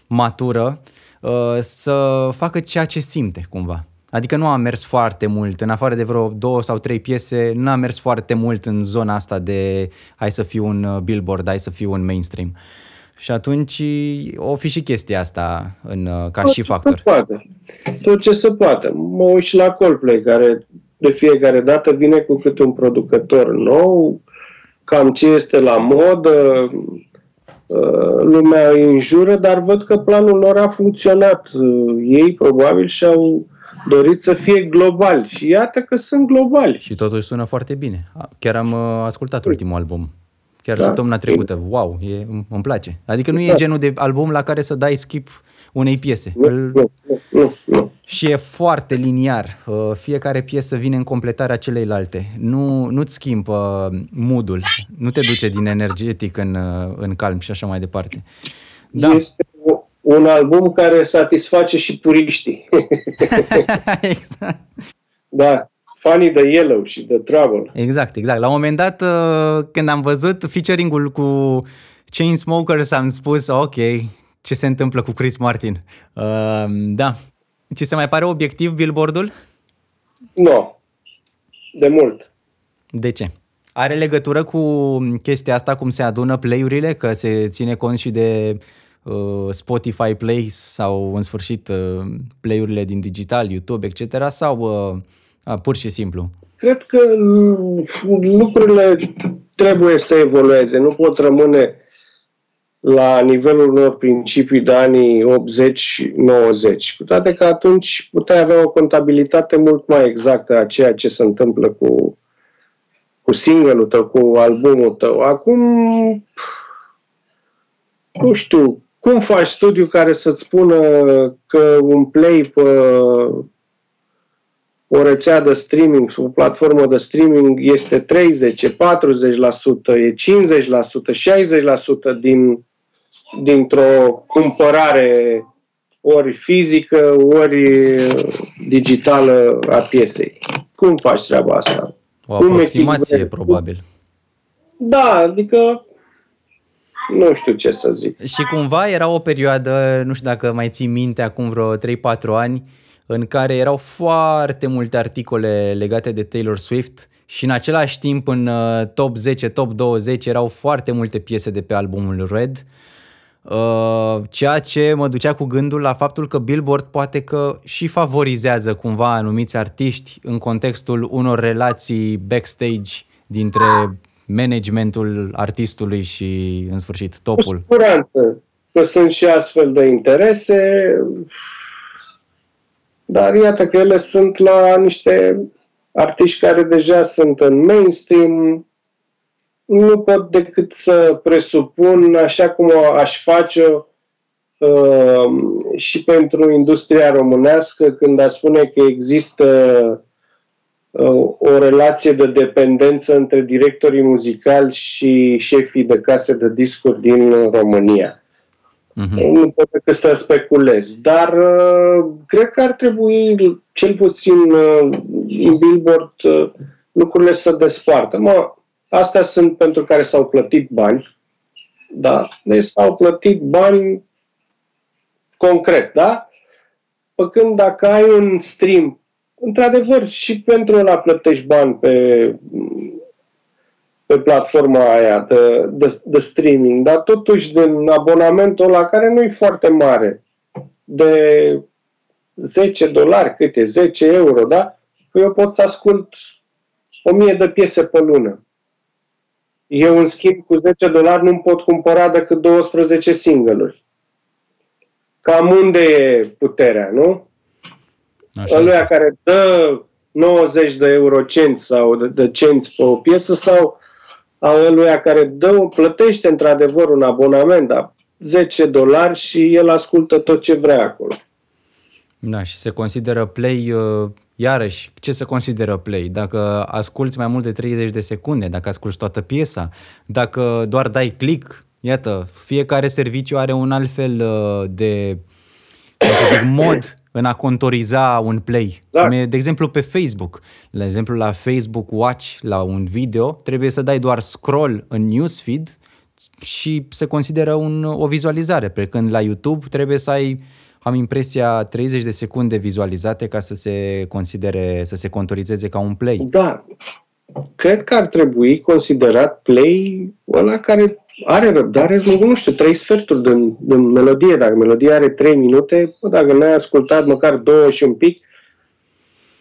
matură, uh, să facă ceea ce simte cumva. Adică nu a mers foarte mult, în afară de vreo două sau trei piese, nu a mers foarte mult în zona asta de hai să fiu un uh, billboard, hai să fiu un mainstream. Și atunci o fi și chestia asta în, uh, ca Tot și factor. Se poate. Tot ce se poate. Mă uit și la Coldplay, care de fiecare dată vine cu câte un producător nou, cam ce este la modă, uh, lumea îi înjură, dar văd că planul lor a funcționat. Ei probabil și-au dorit să fie globali și iată că sunt globali. Și totuși sună foarte bine. Chiar am uh, ascultat ultimul album. Chiar da. săptămâna trecută. Wow, e, îmi place. Adică nu e da. genul de album la care să dai skip unei piese. Nu, nu, nu, nu. Și e foarte liniar. Uh, fiecare piesă vine în completarea celeilalte. Nu, nu-ți schimbă moodul. Nu te duce din energetic în, uh, în calm și așa mai departe. Da. Este un album care satisface și puriștii. exact. Da. Funny the Yellow și The Trouble. Exact, exact. La un moment dat, uh, când am văzut featuring-ul cu Chainsmokers, am spus, ok, ce se întâmplă cu Chris Martin. Uh, da. Ți se mai pare obiectiv billboardul? Nu. No. De mult. De ce? Are legătură cu chestia asta, cum se adună play-urile, că se ține cont și de Uh, Spotify Plays sau în sfârșit uh, play-urile din digital, YouTube, etc. sau uh, pur și simplu? Cred că lucrurile trebuie să evolueze, nu pot rămâne la nivelul unor principii de anii 80-90. Cu toate că atunci putea avea o contabilitate mult mai exactă a ceea ce se întâmplă cu, cu single-ul tău, cu albumul tău. Acum, nu știu, cum faci studiu care să-ți spună că un play pe o rețea de streaming, o platformă de streaming este 30, 40%, e 50%, 60% din, dintr-o cumpărare ori fizică, ori digitală a piesei. Cum faci treaba asta? O aproximație, Cum probabil. Da, adică nu știu ce să zic. Și cumva era o perioadă, nu știu dacă mai ții minte, acum vreo 3-4 ani, în care erau foarte multe articole legate de Taylor Swift și în același timp în uh, top 10, top 20 erau foarte multe piese de pe albumul Red. Uh, ceea ce mă ducea cu gândul la faptul că Billboard poate că și favorizează cumva anumiți artiști în contextul unor relații backstage dintre managementul artistului și, în sfârșit, topul. Cu siguranță că sunt și astfel de interese, dar iată că ele sunt la niște artiști care deja sunt în mainstream, nu pot decât să presupun, așa cum aș face uh, și pentru industria românească, când a spune că există uh, o relație de dependență între directorii muzicali și șefii de case de discuri din România. Uh-huh. Nu pot decât să speculez. Dar uh, cred că ar trebui, cel puțin uh, în Billboard, uh, lucrurile să despartă. Mă, astea sunt pentru care s-au plătit bani. Da? Deci s-au plătit bani concret, da? Păcând dacă ai un stream, într-adevăr, și pentru ăla plătești bani pe pe platforma aia de, de, de streaming, dar totuși din abonamentul ăla care nu e foarte mare, de 10 dolari, câte, 10 euro, da? Păi eu pot să ascult 1000 de piese pe lună. Eu, în schimb, cu 10 dolari nu pot cumpăra decât 12 single-uri. Cam unde e puterea, nu? Așa Ăluia care dă 90 de eurocenți sau de, de cenți pe o piesă sau a ăluia care dă, plătește într-adevăr un abonament, dar 10 dolari și el ascultă tot ce vrea acolo. Da, și se consideră play, uh, iarăși, ce se consideră play? Dacă asculți mai mult de 30 de secunde, dacă asculți toată piesa, dacă doar dai click, iată, fiecare serviciu are un alt fel uh, de, cum să zic, mod în a contoriza un play. Da. De exemplu, pe Facebook. La exemplu, la Facebook Watch, la un video, trebuie să dai doar scroll în newsfeed și se consideră un, o vizualizare, pe când la YouTube trebuie să ai am impresia 30 de secunde vizualizate ca să se considere, să se contorizeze ca un play. Da. Cred că ar trebui considerat play ăla care are răbdare, nu știu, trei sferturi din, din melodie. Dacă melodia are trei minute, bă, dacă n-ai ascultat măcar două și un pic,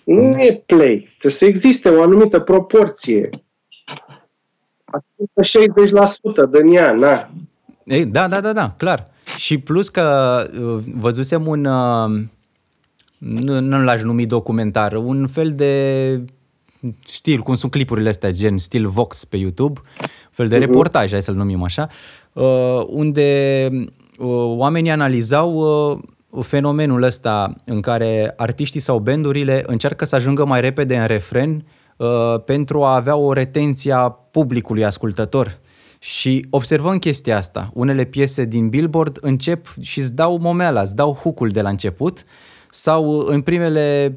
nu mm. e play. Trebuie să existe o anumită proporție. Ascultă 60% din ea, na. Ei, da, da, da, da, clar. Și plus că uh, văzusem un, uh, nu, nu l-aș numi documentar, un fel de stil, cum sunt clipurile astea, gen stil Vox pe YouTube, fel de uh-huh. reportaj, hai să-l numim așa, uh, unde uh, oamenii analizau uh, fenomenul ăsta în care artiștii sau bandurile încearcă să ajungă mai repede în refren pentru a avea o retenție a publicului ascultător. Și observăm chestia asta. Unele piese din Billboard încep și îți dau momeala, îți dau hook de la început sau în primele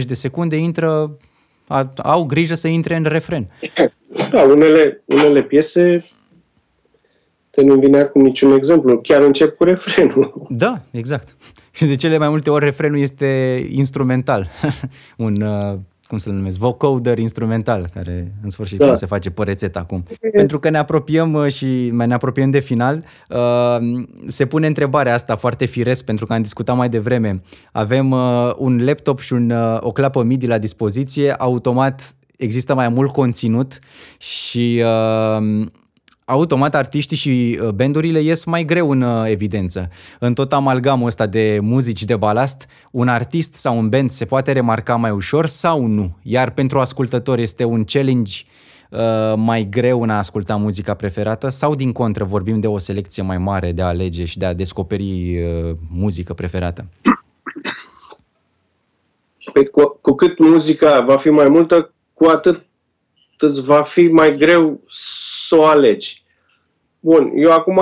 15-20 de secunde intră au grijă să intre în refren. Da, unele, unele piese te nu vine acum niciun exemplu. Chiar încep cu refrenul. Da, exact. Și de cele mai multe ori refrenul este instrumental. Un uh, cum să-l numesc, vocoder instrumental, care în sfârșit da. se face pe rețetă acum. Pentru că ne apropiem uh, și mai ne apropiem de final, uh, se pune întrebarea asta foarte firesc, pentru că am discutat mai devreme. Avem uh, un laptop și un, o clapă MIDI la dispoziție, automat există mai mult conținut și automat artiștii și uh, bandurile ies mai greu în uh, evidență. În tot amalgamul ăsta de muzici de balast, un artist sau un band se poate remarca mai ușor sau nu? Iar pentru ascultători este un challenge uh, mai greu în a asculta muzica preferată sau din contră vorbim de o selecție mai mare de a alege și de a descoperi uh, muzică preferată? Păi cu, cu cât muzica va fi mai multă, cu atât îți va fi mai greu să o alegi. Bun, eu acum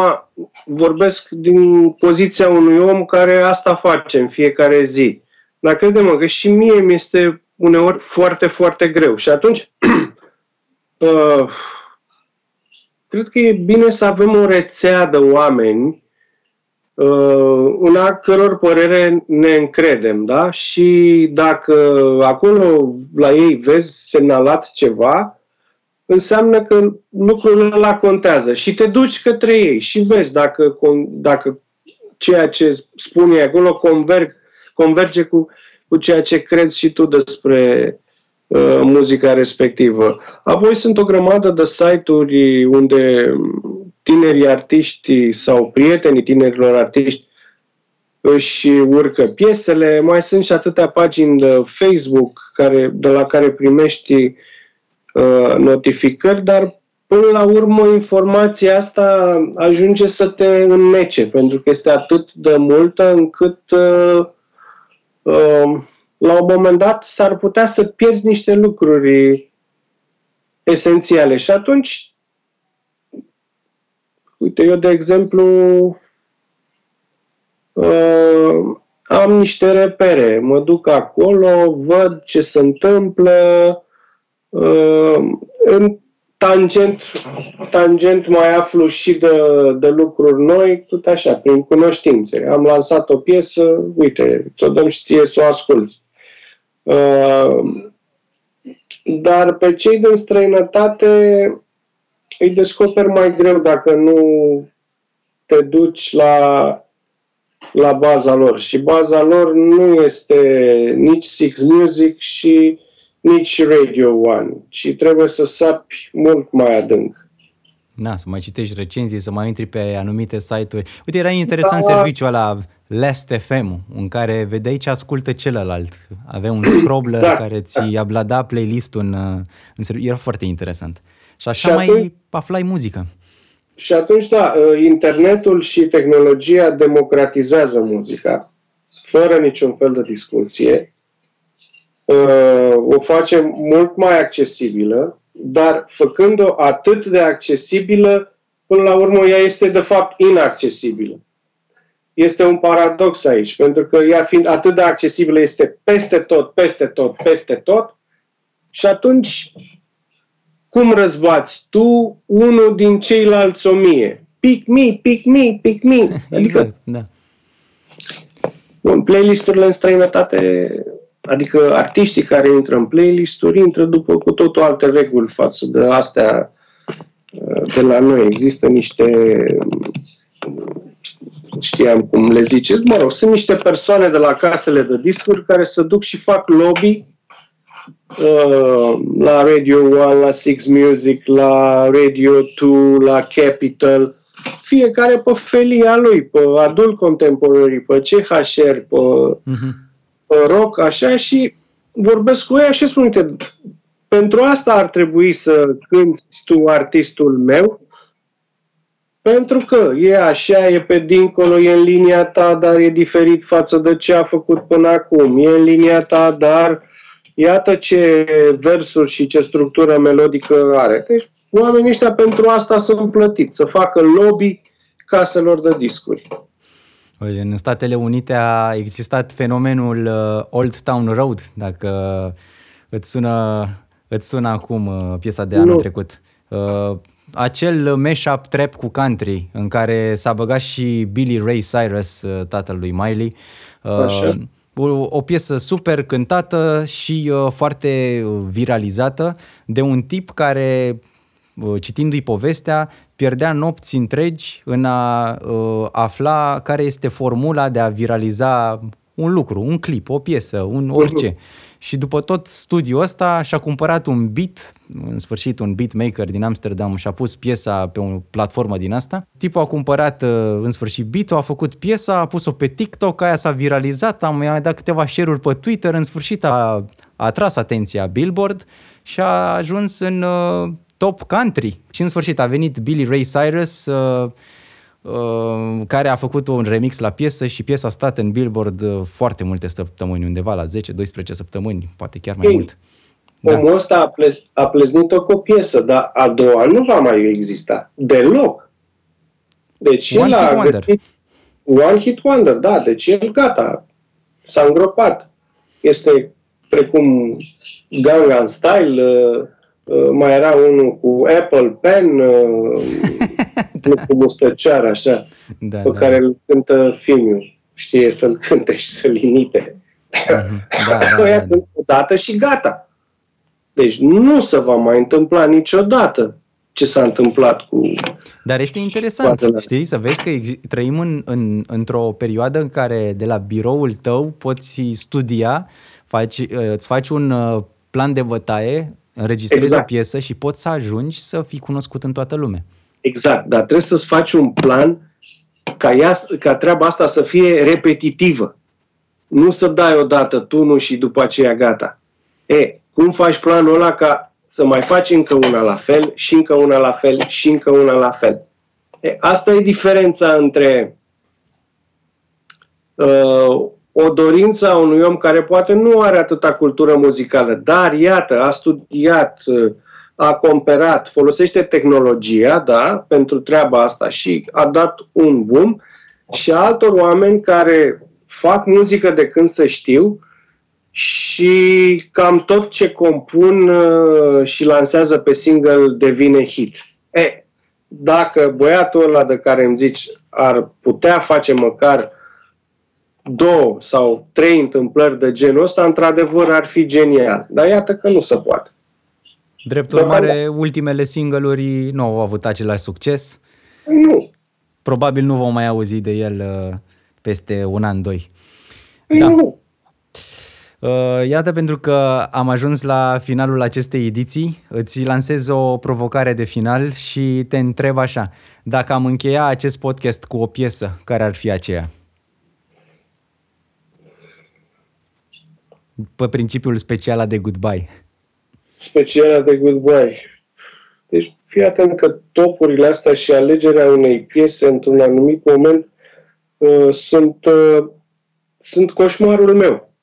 vorbesc din poziția unui om care asta face în fiecare zi. Dar crede-mă că și mie mi este uneori foarte, foarte greu. Și atunci, uh, cred că e bine să avem o rețea de oameni uh, în a căror părere ne încredem, da? Și dacă acolo la ei vezi semnalat ceva, înseamnă că lucrul ăla contează și te duci către ei și vezi dacă, dacă ceea ce spune acolo converg, converge cu, cu ceea ce crezi și tu despre uh, muzica respectivă. Apoi sunt o grămadă de site-uri unde tinerii artiști sau prietenii tinerilor artiști își urcă piesele, mai sunt și atâtea pagini de Facebook care, de la care primești uh, notificări, dar până la urmă informația asta ajunge să te înnece, pentru că este atât de multă încât uh, uh, la un moment dat s-ar putea să pierzi niște lucruri esențiale. Și atunci, uite, eu de exemplu uh, am niște repere, mă duc acolo, văd ce se întâmplă, uh, în tangent, tangent mai aflu și de, de lucruri noi, tot așa, prin cunoștințe. Am lansat o piesă, uite, ți-o dăm și ție să o asculți. Uh, dar pe cei din străinătate îi descoperi mai greu dacă nu te duci la, la baza lor. Și baza lor nu este nici Six Music și nici Radio One, ci trebuie să sapi mult mai adânc. Da, să mai citești recenzii, să mai intri pe anumite site-uri. Uite, era interesant da. serviciul ăla Last FM, în care vedeai ce ascultă celălalt. Avea un scrobbler da, care ți da. ablada playlist-ul în, în serviciu. Era foarte interesant. Și așa și mai atunci, aflai muzică. Și atunci, da, ă, internetul și tehnologia democratizează muzica, fără niciun fel de discuție Uh, o face mult mai accesibilă, dar făcând-o atât de accesibilă, până la urmă ea este de fapt inaccesibilă. Este un paradox aici, pentru că ea fiind atât de accesibilă este peste tot, peste tot, peste tot și atunci cum răzbați tu unul din ceilalți o mie? Pick me, pick me, pick me. Adică, exact, da. Bun, playlisturile în străinătate Adică artiștii care intră în playlist-uri intră după cu totul alte reguli față de astea uh, de la noi. Există niște știam cum le ziceți, mă rog, sunt niște persoane de la casele de discuri care se duc și fac lobby uh, la Radio 1, la Six Music, la Radio 2, la Capital, fiecare pe felia lui, pe adult contemporary, pe CHR, pe uh-huh rock, așa, și vorbesc cu ea și spun, uite, pentru asta ar trebui să cânti tu artistul meu, pentru că e așa, e pe dincolo, e în linia ta, dar e diferit față de ce a făcut până acum. E în linia ta, dar iată ce versuri și ce structură melodică are. Deci oamenii ăștia pentru asta sunt plătiți, să facă lobby caselor de discuri. În Statele Unite a existat fenomenul uh, Old Town Road, dacă îți sună, îți sună acum uh, piesa de anul nu. trecut. Uh, acel mashup trap cu country în care s-a băgat și Billy Ray Cyrus, tatăl lui Miley. Așa. O, o piesă super cântată și uh, foarte viralizată de un tip care citindu-i povestea, pierdea nopți întregi în a uh, afla care este formula de a viraliza un lucru, un clip, o piesă, un orice. Uh-huh. Și după tot studiul ăsta și-a cumpărat un beat, în sfârșit un beatmaker din Amsterdam și-a pus piesa pe o platformă din asta. Tipul a cumpărat în sfârșit beat a făcut piesa, a pus-o pe TikTok, aia s-a viralizat, am mai dat câteva share-uri pe Twitter, în sfârșit a, a atras atenția Billboard și a ajuns în uh, top country. Și în sfârșit a venit Billy Ray Cyrus, uh, uh, care a făcut un remix la piesă și piesa a stat în Billboard uh, foarte multe săptămâni, undeva la 10-12 săptămâni, poate chiar mai Ei, mult. Da. Omul ăsta a, plez, a pleznit-o cu o piesă, dar a doua nu va mai exista deloc. Deci One el a wonder. Găsit, One Hit Wonder, da, deci el gata, s-a îngropat. Este precum Gangnam Style, uh, uh, mai era unul cu Apple Pen, uh, nu cu mustăcioară, așa, da, pe da. care îl cântă filmul. Știe să-l cânte și să-l imite. Mm-hmm. Da, da, da, da. o dată și gata. Deci nu se va mai întâmpla niciodată ce s-a întâmplat cu... Dar este interesant, știi, să vezi că trăim în, în, într-o perioadă în care de la biroul tău poți studia, faci, uh, îți faci un uh, plan de bătaie, înregistrezi exact. o piesă și poți să ajungi să fii cunoscut în toată lumea. Exact, dar trebuie să-ți faci un plan ca, ea, ca treaba asta să fie repetitivă. Nu să dai odată tunul și după aceea gata. E, cum faci planul ăla ca să mai faci încă una la fel și încă una la fel și încă una la fel. E, asta e diferența între uh, o dorință a unui om care poate nu are atâta cultură muzicală, dar iată, a studiat, uh, a comparat, folosește tehnologia, da, pentru treaba asta și a dat un boom și altor oameni care fac muzică de când să știu și cam tot ce compun uh, și lansează pe single devine hit. E, dacă băiatul ăla de care îmi zici ar putea face măcar două sau trei întâmplări de genul ăsta, într-adevăr ar fi genial. Dar iată că nu se poate. Drept urmare, ultimele single-uri nu au avut același succes. Nu. Probabil nu vom mai auzi de el uh, peste un an, doi. Păi da. Nu. Uh, iată pentru că am ajuns la finalul acestei ediții, îți lansez o provocare de final și te întreb așa, dacă am încheia acest podcast cu o piesă, care ar fi aceea? Pe principiul special de goodbye. Speciala de goodbye. Deci fii atent că topurile astea și alegerea unei piese într-un anumit moment uh, sunt, uh, sunt coșmarul meu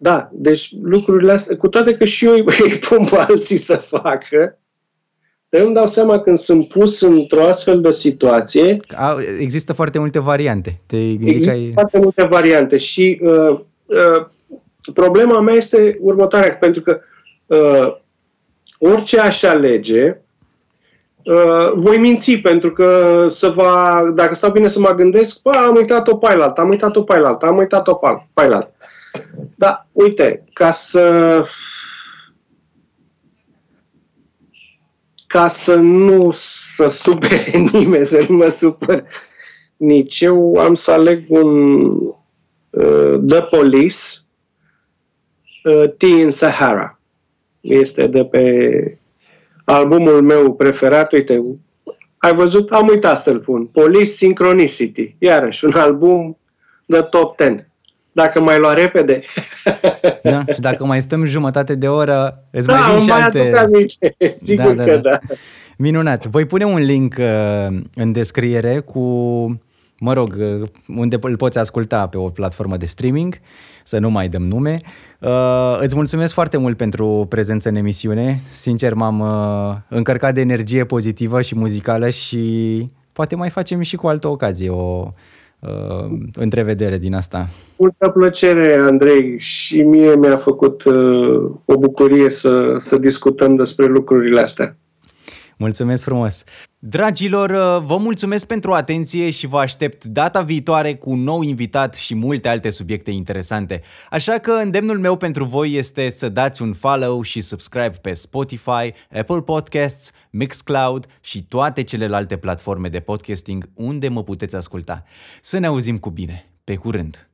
da, deci lucrurile astea, cu toate că și eu îi pun pe alții să facă, dar eu îmi dau seama când sunt pus într-o astfel de situație... Există foarte multe variante. Te există ai... foarte multe variante și uh, uh, problema mea este următoarea, pentru că uh, orice aș alege, uh, voi minți, pentru că să va, dacă stau bine să mă gândesc, bă, am uitat-o pe am uitat-o pe am uitat-o pe alalt. Da, uite, ca să ca să nu să supere nimeni, să nu mă supăr nici eu, am să aleg un uh, The Police uh, Tea in Sahara. Este de pe albumul meu preferat, uite, ai văzut? Am uitat să-l pun. Police Synchronicity. Iarăși, un album de top 10 dacă mai lua repede. Da, și dacă mai stăm jumătate de oră, îți da, mai vin și alte... Aminte. Sigur da, da, că da. da. Minunat. Voi pune un link uh, în descriere cu, mă rog, uh, unde îl poți asculta pe o platformă de streaming, să nu mai dăm nume. Uh, îți mulțumesc foarte mult pentru prezență în emisiune. Sincer, m-am uh, încărcat de energie pozitivă și muzicală și poate mai facem și cu altă ocazie o uh, întrevedere din asta. Multă plăcere, Andrei, și mie mi-a făcut uh, o bucurie să, să discutăm despre lucrurile astea. Mulțumesc frumos! Dragilor, uh, vă mulțumesc pentru atenție și vă aștept data viitoare cu un nou invitat și multe alte subiecte interesante. Așa că îndemnul meu pentru voi este să dați un follow și subscribe pe Spotify, Apple Podcasts, Mixcloud și toate celelalte platforme de podcasting unde mă puteți asculta. Să ne auzim cu bine! Pe curând!